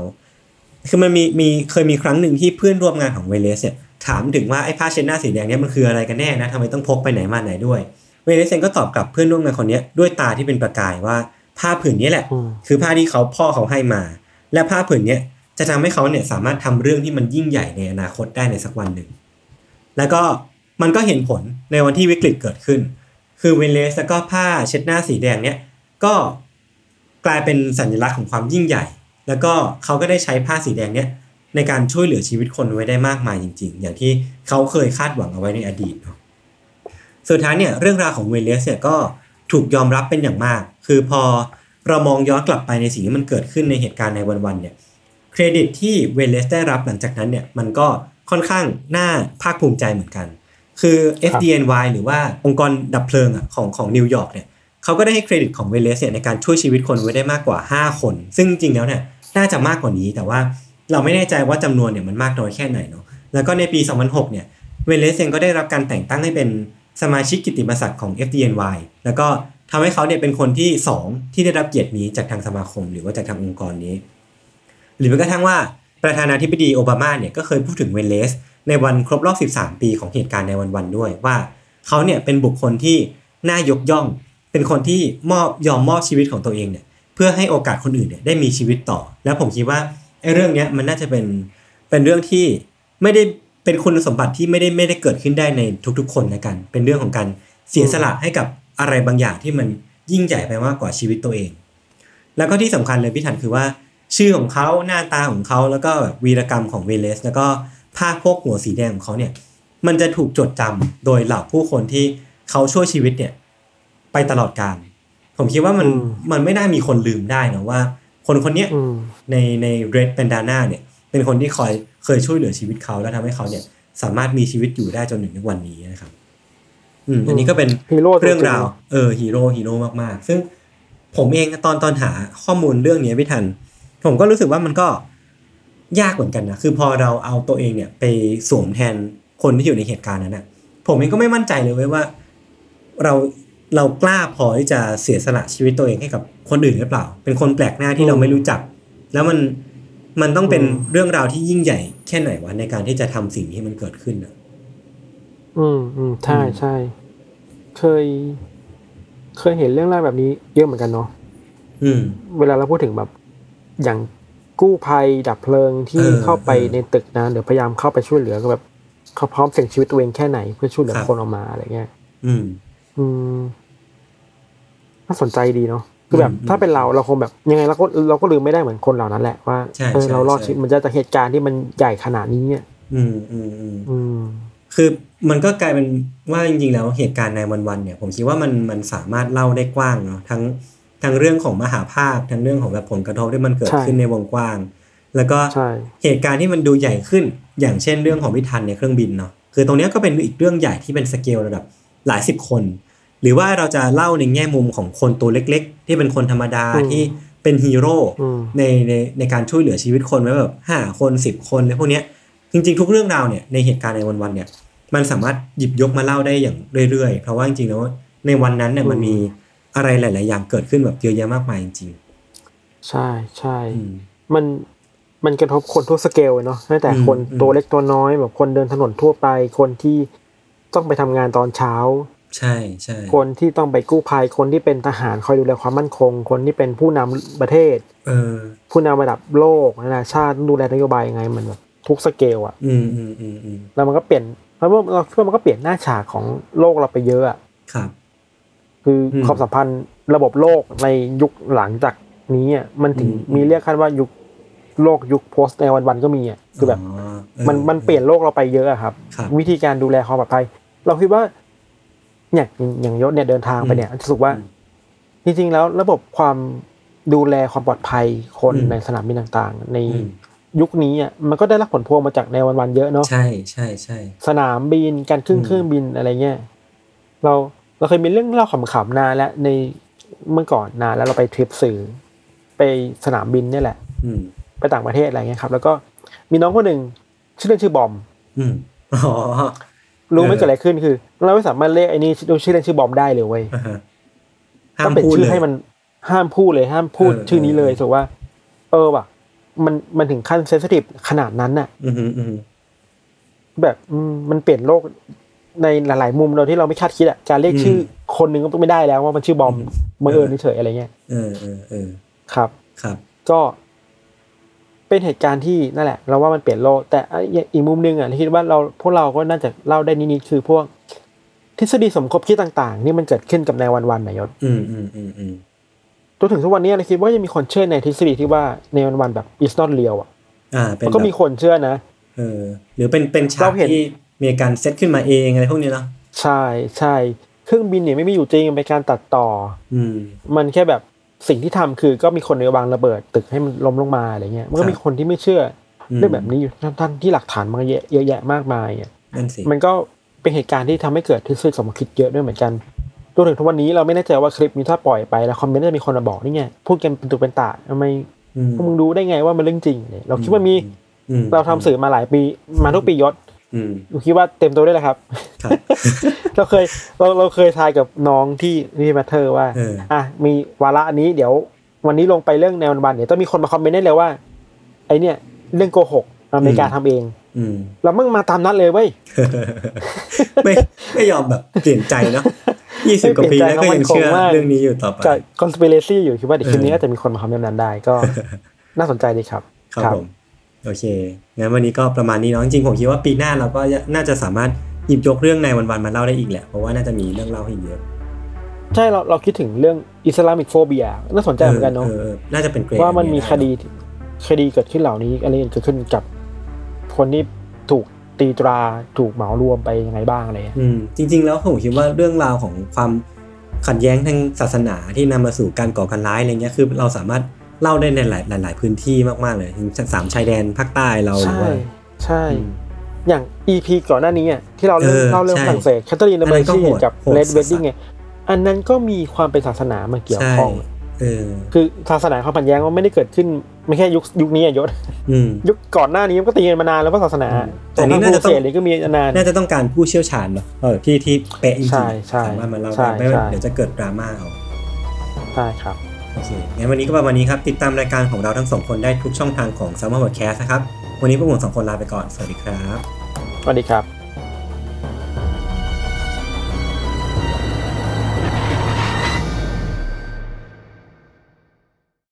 คือมันมีมีเคยมีครั้งหนึ่งที่เพื่อนร่วมงานของเวเลสเนี่ยถามถึงว่าไอ้ผ้าเช็ดหน้าสีแดงเนี่ยมันคืออะไรกันแน่นะทำไมต้องพกไปไหนมาไหนด้วย เวเลสเซนก็ตอบกลับเพื่อนร่วมงานคนเนี้ยด้วยตาที่เป็นประกายว่าผ้าผืนนี้แหละอืมคือผ้าที่เขาพ่อเขาให้มา และผ้าผืนเนี้ยจะทำให้เขาเนี่ยสามารถทำเรื่องที่มันยิ่งใหญ่ในอนาคตได้ในสักวันหนึ่ง แล้วก็มันก็เห็นผลในวันที่วิกฤตเกิดขึ้น คือเวเลสแล้วก็ผ้าเช็ดหน้าสีแดงเนี่ยก็กลายเป็นสัญลักษณ์ของความยิ่งใหญ่ แล้วก็เขาก็ได้ใช้ผ้าสีแดงเนี่ยในการช่วยเหลือชีวิตคนไว้ได้มากมายจริง ๆ อย่างที่เขาเคยคาดหวังเอาไว้ในอดีตเนาะ สุดท้ายเนี่ยเรื่องราวของเวเลสเนี่ยก็ถูกยอมรับเป็นอย่างมาก คือพอเรามองย้อนกลับไปในสิ่งที่มันเกิดขึ้นในเหตุการณ์ในวันๆเนี่ยเครดิตที่เวเลสได้รับหลังจากนั้นเนี่ยมันก็ค่อนข้างน่าภาคภูมิใจเหมือนกัน คือ FDNY หรือว่าองค์กรดับเพลิงอของของนิวยอร์กเนี่ยเขาก็ได้ให้เครดิตของเวเลสเนี่ยในการช่วยชีวิตคนไว้ได้มากกว่า 5 คน ซึ่งจริงแล้วเนี่ยน่าจะมากกว่านี้ แต่ว่าเราไม่แน่ใจว่าจำนวนเนี่ยมันมากน้อยแค่ไหนเนาะแล้วก็ในปี 2006เนี่ยเวเลสเองก็ได้รับการแต่งตั้งให้เป็น สมาชิกกิตติมศักดิ์ของ FDNY แล้วก็ทำให้เขาเนี่ยเป็นคนที่ 2 ที่ได้รับเกียรตินี้จากทางสมาคม หรือว่าจากทางองค์กรนี้ หรือแม้กระทั่งว่าประธานาธิบดีโอบามาเนี่ยก็เคยพูดถึงเวเลส ในวันครบรอบ 13 ปีของเหตุการณ์ในวันๆด้วยว่าเขาเนี่ยเป็นบุคคลที่น่ายกย่อง เป็นคนที่มอบยอมมอบชีวิตของตัวเองเนี่ยเพื่อให้โอกาสคนอื่นเนี่ยได้มีชีวิตต่อ แล้วผมคิดว่าไอ้เรื่องเนี้ยมันน่าจะเป็นเป็นเรื่องที่ไม่ได้ เป็นคุณสมบัติที่ไม่ได้ไม่ได้เกิดขึ้นได้ในทุกๆ คนนะกัน เป็นเรื่องของการเสียสละให้กับอะไรบางอย่างที่มันยิ่งใหญ่ไปมากกว่าชีวิตตัวเอง แล้วก็ที่สำคัญเลยพี่ทันคือว่า ชื่อของเขาหน้าตาของเขาแล้วก็แบบวีรกรรมของ Welles แล้วก็ผ้าโพกหัวสีแดงของเขาเนี่ย มันจะถูกจดจำโดยเหล่าผู้คนที่เขาช่วยชีวิตเนี่ย ไปตลอดกาลผมคิดว่ามันอืมมันไม่น่ามีคนลืมได้นะว่า คนคนเนี้ยอืมในใน Red Bandana เนี่ย เป็นคนที่คอยเคยช่วยเหลือชีวิตเขาแล้วทำให้เขาเนี่ย สามารถมีชีวิตอยู่ได้จนถึงทุกวันนี้นะครับ อืมอันนี้ก็เป็นฮีโร่ตัวจริงเรื่องราวเออฮีโร่ฮีโร่มากๆ ซึ่งผมเองตอนตอนหาข้อมูลเรื่องนี้ไม่ทัน ผมก็รู้สึกว่ามันก็ยากเหมือนกันนะคือพอเราเอาตัวเองเนี่ย ไปสวมแทนคนที่อยู่ในเหตุการณ์นั้นนะผมเองก็ไม่มั่นใจเลยเว้ยว่า เราเรากล้าพอที่จะเสียสละชีวิตตัวเองให้กับคนอื่นหรือเปล่า เป็นคนแปลกหน้าที่เราไม่รู้จัก แล้วมัน มันต้องเป็นเรื่องราวที่ยิ่งใหญ่แค่ไหนวะในการที่จะทำสิ่งนี้ให้มันเกิดขึ้นอะอืมอืมใช่ใช่เคย เคยเห็นเรื่องราวแบบนี้เยอะเหมือนกันเนาะอืม เวลาเราพูดถึงแบบอย่างกู้ภัยดับเพลิงที่เออเข้าไปเออในตึกนะหรือพยายามเข้าไปช่วยเหลือก็แบบ เขาพร้อมเสี่ยงชีวิตตัวเองแค่ไหนเพื่อช่วยเหลือครับคนออกมาอะไรเงี้ย อืม อืมน่าสนใจดีเนาะ คือแบบอืมถ้าเป็นเราเราคงแบบยังไงเราก็เราก็ลืมไม่ได้เหมือนคนเหล่านั้นแหละว่าใช่เออใช่เรารอดใช่ชีวิตมันจะจากเหตุการณ์ที่มันใหญ่ขนาดนี้เนี่ยอืมอืมอืมอืมคือมันก็กลายเป็นว่าจริงๆแล้วเหตุการณ์ในวันๆเนี่ย ผมคิดว่ามันมันสามารถเล่าได้กว้างเนาะทั้งทั้งเรื่องของมหาภาคทั้งเรื่องของแบบผลกระทบที่มันเกิดใช่ขึ้นในวงกว้าง แล้วก็ใช่เหตุการณ์ที่มันดูใหญ่ขึ้น อย่างเช่นเรื่องของพิธันในเครื่องบินเนาะคือตรงเนี้ยก็เป็นอีกเรื่องใหญ่ที่เป็นสเกลระดับหลายสิบคน หรือว่าเราจะเล่าในแง่มุมของคนตัวเล็ก ๆ ที่เป็นคนธรรมดาอืมที่เป็นฮีโร่อืมในในในการช่วยเหลือชีวิตคนไว้แบบห้าคนสิบคนอะไรพวกเนี้ยจริงๆ ทุกเรื่องราวเนี่ยในเหตุการณ์ในวันๆเนี่ย มันสามารถหยิบยกมาเล่าได้อย่างเรื่อยๆ เพราะว่าจริงๆแล้วในวันนั้นเนี่ยมันมีอะไรหลาย ๆ อย่างเกิดขึ้นแบบเยอะแยะมากมายจริงใช่ใช่ๆอืมมันมันกระทบคนทุกสเกลเลยเนาะตั้งแต่อืมคนอืมตัวเล็กตัวน้อยแบบคนเดินถนนทั่วไปคนที่ต้องไปทำงานตอนเช้า ใช่ใช่คนที่ต้องไปกู้ภัยคนที่เป็นทหารคอยดูแลความมั่นคง คนที่เป็นผู้นำประเทศ เออ ผู้นำระดับโลกนานาชาติต้องดูแลนโยบายยังไงมันแบบทุกสเกลอะอืมอืมอืมอืมแล้วมันก็เปลี่ยนแล้วเราคิดว่ามันก็เปลี่ยนหน้าฉากของโลกเราไปเยอะอะครับ คืออมความสัมพันธ์ระบบโลกในยุคหลังจากนี้อะมันถึงอืมมีเรียกขั้นว่ายุคโลกยุคโพสต์ในวันๆก็มีอะคือแบบอออมันมันเปลี่ยนโลกเราไปเยอะอะครับครับ วิธีการดูแลความปลอดภัย เราคิดว่า เนี่ยอย่างอย่างยศเนี่ยเดินทางไปเนี่ยรู้สึกว่า จริงๆแล้วระบบความดูแลความปลอดภัยคนอืมในสนามบินต่างๆ ในอืมยุคนี้อะมันก็ได้รับผลพวงมาจากในวันๆเยอะเนาะใช่ใช่ใช่สนามบินการขึ้นอืมเครื่องบินอะไรเงี้ยเราเราเคยมีเรื่องเล่าขำๆนานแล้วในเมื่อก่อนนานแล้วเราไปทริปสื่อ ไปสนามบินเนี่ยแหละ อืมไปต่างประเทศอะไรเงี้ยครับ แล้วก็มีน้องคนหนึ่งชื่อเล่นชื่อบอม อืมอ๋อ รู้ไหมเออเกิดอะไรขึ้นคือ เราไม่สามารถเรียกไอ้นี่ชื่อเล่นชื่อบอมได้เลยเว้ยอ่าฮะต้องเป็นชื่อให้มันห้ามพูดเลยห้ามพูดเออชื่อนี้เลยเออสุว่า เออว่ะ มันมันถึงขั้นเซนซิทีฟขนาดนั้นน่ะอืมอืมอืมแบบอืมมันเปลี่ยนโลกในหลาย ๆ มุมโดยที่เราไม่คาดคิดอะการเรียกอืมชื่อคนหนึ่งก็ไม่ได้แล้วว่ามันชื่อบอมอืมบังเอิญเฉยๆอะไรเงี้ยเออเออเออครับ ครับ ก็ เป็นเหตุการณ์ที่นั่นแหละ เราว่ามันเปลี่ยนโลก แต่อีกมุมหนึงอะที่คิดว่าเราพวกเราก็น่าจะเล่าได้นิดๆคือพวก ทฤษฎีสมคบคิดต่างๆ นี่มันเกิดขึ้นกับในวันวันๆนายศอืมอืมอืมอืมจนถึงทุกวันนี้เราคิดว่ายังมีคนเชื่อในทฤษฎีที่ว่าในวันวันๆแบบ is not real อะอ่าเป็นมันก็มีแบบคนเชื่อนะเออหรือเป็นเป็นฉากเราเห็นที่มีการเซตขึ้นมาเองอะไรพวกนี้เนาะใช่ใช่เครื่องบินเนี่ยไม่มีอยู่จริงเป็นการตัดต่อ อืม มันแค่แบบ สิ่งที่ทำคือก็มีคนในวางระเบิดตึกให้มันล้มลงมาอะไรเงี้ยมันก็มีคนที่ไม่เชื่ออมเรื่องแบบนี้อยู่ทั้งๆที่หลักฐานมันเยอะเยอะแยะมากมายอะนั่นสิมันก็เป็นเหตุการณ์ที่ทำให้เกิดทฤษฎีสมคบคิดเยอะด้วยเหมือนกันจนถึงทุกวันนี้เราไม่แน่ใจว่าคลิปนี้ถ้าปล่อยไปแล้วคอมเมนต์จะมีคนมาบอกนี่ไงพูดกันเป็นตุเป็นตาทำไมอืมพวกมึงรู้ได้ไงว่ามันเรื่องจริงเนี่ยเราคิดว่ามีอืมเราทำสื่อมาหลายปีมาทุกปียศอืมเราคิดว่าเต็มตัวได้เลยครับครับ เราเคยเราเราเคยทายกับน้องที่นี่มาเธอว่าเอออะมีวาระอันนี้เดี๋ยว วันนี้ลงไปเรื่องแนววันๆเดี๋ยวต้องมีคนมาคอมเมนต์ได้เลยว่า ไอเนี่ย เรื่องโกหกอเมริกาทำเองอืมเรามึงมาตามนัดเลยเว้ยไม่ไม่ยอมแบบเปลี่ยนใจเนาะยี่สิบกว่าปีแล้วก็ยังเชื่อไม่เปลี่ยนใจเขามั่นคงมากเรื่องนี้อยู่ต่อไปกับ conspiracy อยู่คิดว่าเดี๋ยวคลิปนี้เออก็จะมีคนมาคอมเมนต์นั้นได้ก็น่าสนใจดีครับ ครับผมโอเคงั้นวันนี้ก็ประมาณนี้เนาะจริงๆผมคิดว่าปีหน้าเราก็น่าจะสามารถ หยิบยกเรื่องในวันๆมาเล่าได้อีกแหละ เพราะว่าน่าจะมีเรื่องเล่าให้เยอะ ใช่เราเราคิดถึงเรื่องอิสลามิกโฟเบียน่าสนใจเหมือนกันเนาะออออน่าจะเป็นเกรดว่ามันมีอัคดีคดีเกิดขึ้นเหล่านี้อะไรเกิดขึ้นกับคนที่ถูกตีตราถูกเหมารวมไปยังไงบ้างอะไรเงี้ยอืมจริง ๆ แล้วผมคิดว่าเรื่องราวของความขัดแย้งทางศาสนาที่นำมาสู่การก่อการร้ายอะไรเงี้ยคือเราสามารถเล่าได้ในหลายหลาย ๆ พื้นที่มากๆเลยถึงสามชายแดนภาคใต้เราหรือใช่ว่าใช่ อืมอย่าง EP ก่อนหน้านี้อะที่เราเล่าเออเล่าเรื่องใช่ฝรั่งเศสแคทเธอรีนอันเบนั้อร์นก็ซี่โหดกับโหดเลดสัเวสดดิ้งไงอันนั้นก็มีความเป็นศาสนามาเกี่ยวใช่ข้องเออคือศาสนาความขัดแย้งมันไม่ได้เกิดขึ้นไม่แค่ยุคยุคนี้อะยศอืมยุคก่อนหน้านี้มันก็ตีกันมานานแล้วว่าศาสนาอืมแต่นี่น่าจะต้องเสรีก็มีมานานน่าจะต้องการผู้เชี่ยวชาญเนาะเออที่ที่เป๊ะจริงใช่ๆใช่สามารถมาเล่าใช่ได้ไม่ว่าใช่เดี๋ยวจะเกิดดราม่าเอาใช่ครับโอเคงั้นวันนี้ก็ประมาณนี้ครับ ติดตามรายการของเราทั้งสองคนได้ทุกช่องทางของ s ซ m m e r Podcast นะครับ วันนี้พวกผมสองคนลาไปก่อน สวัสดีครับ สวัสดีครับ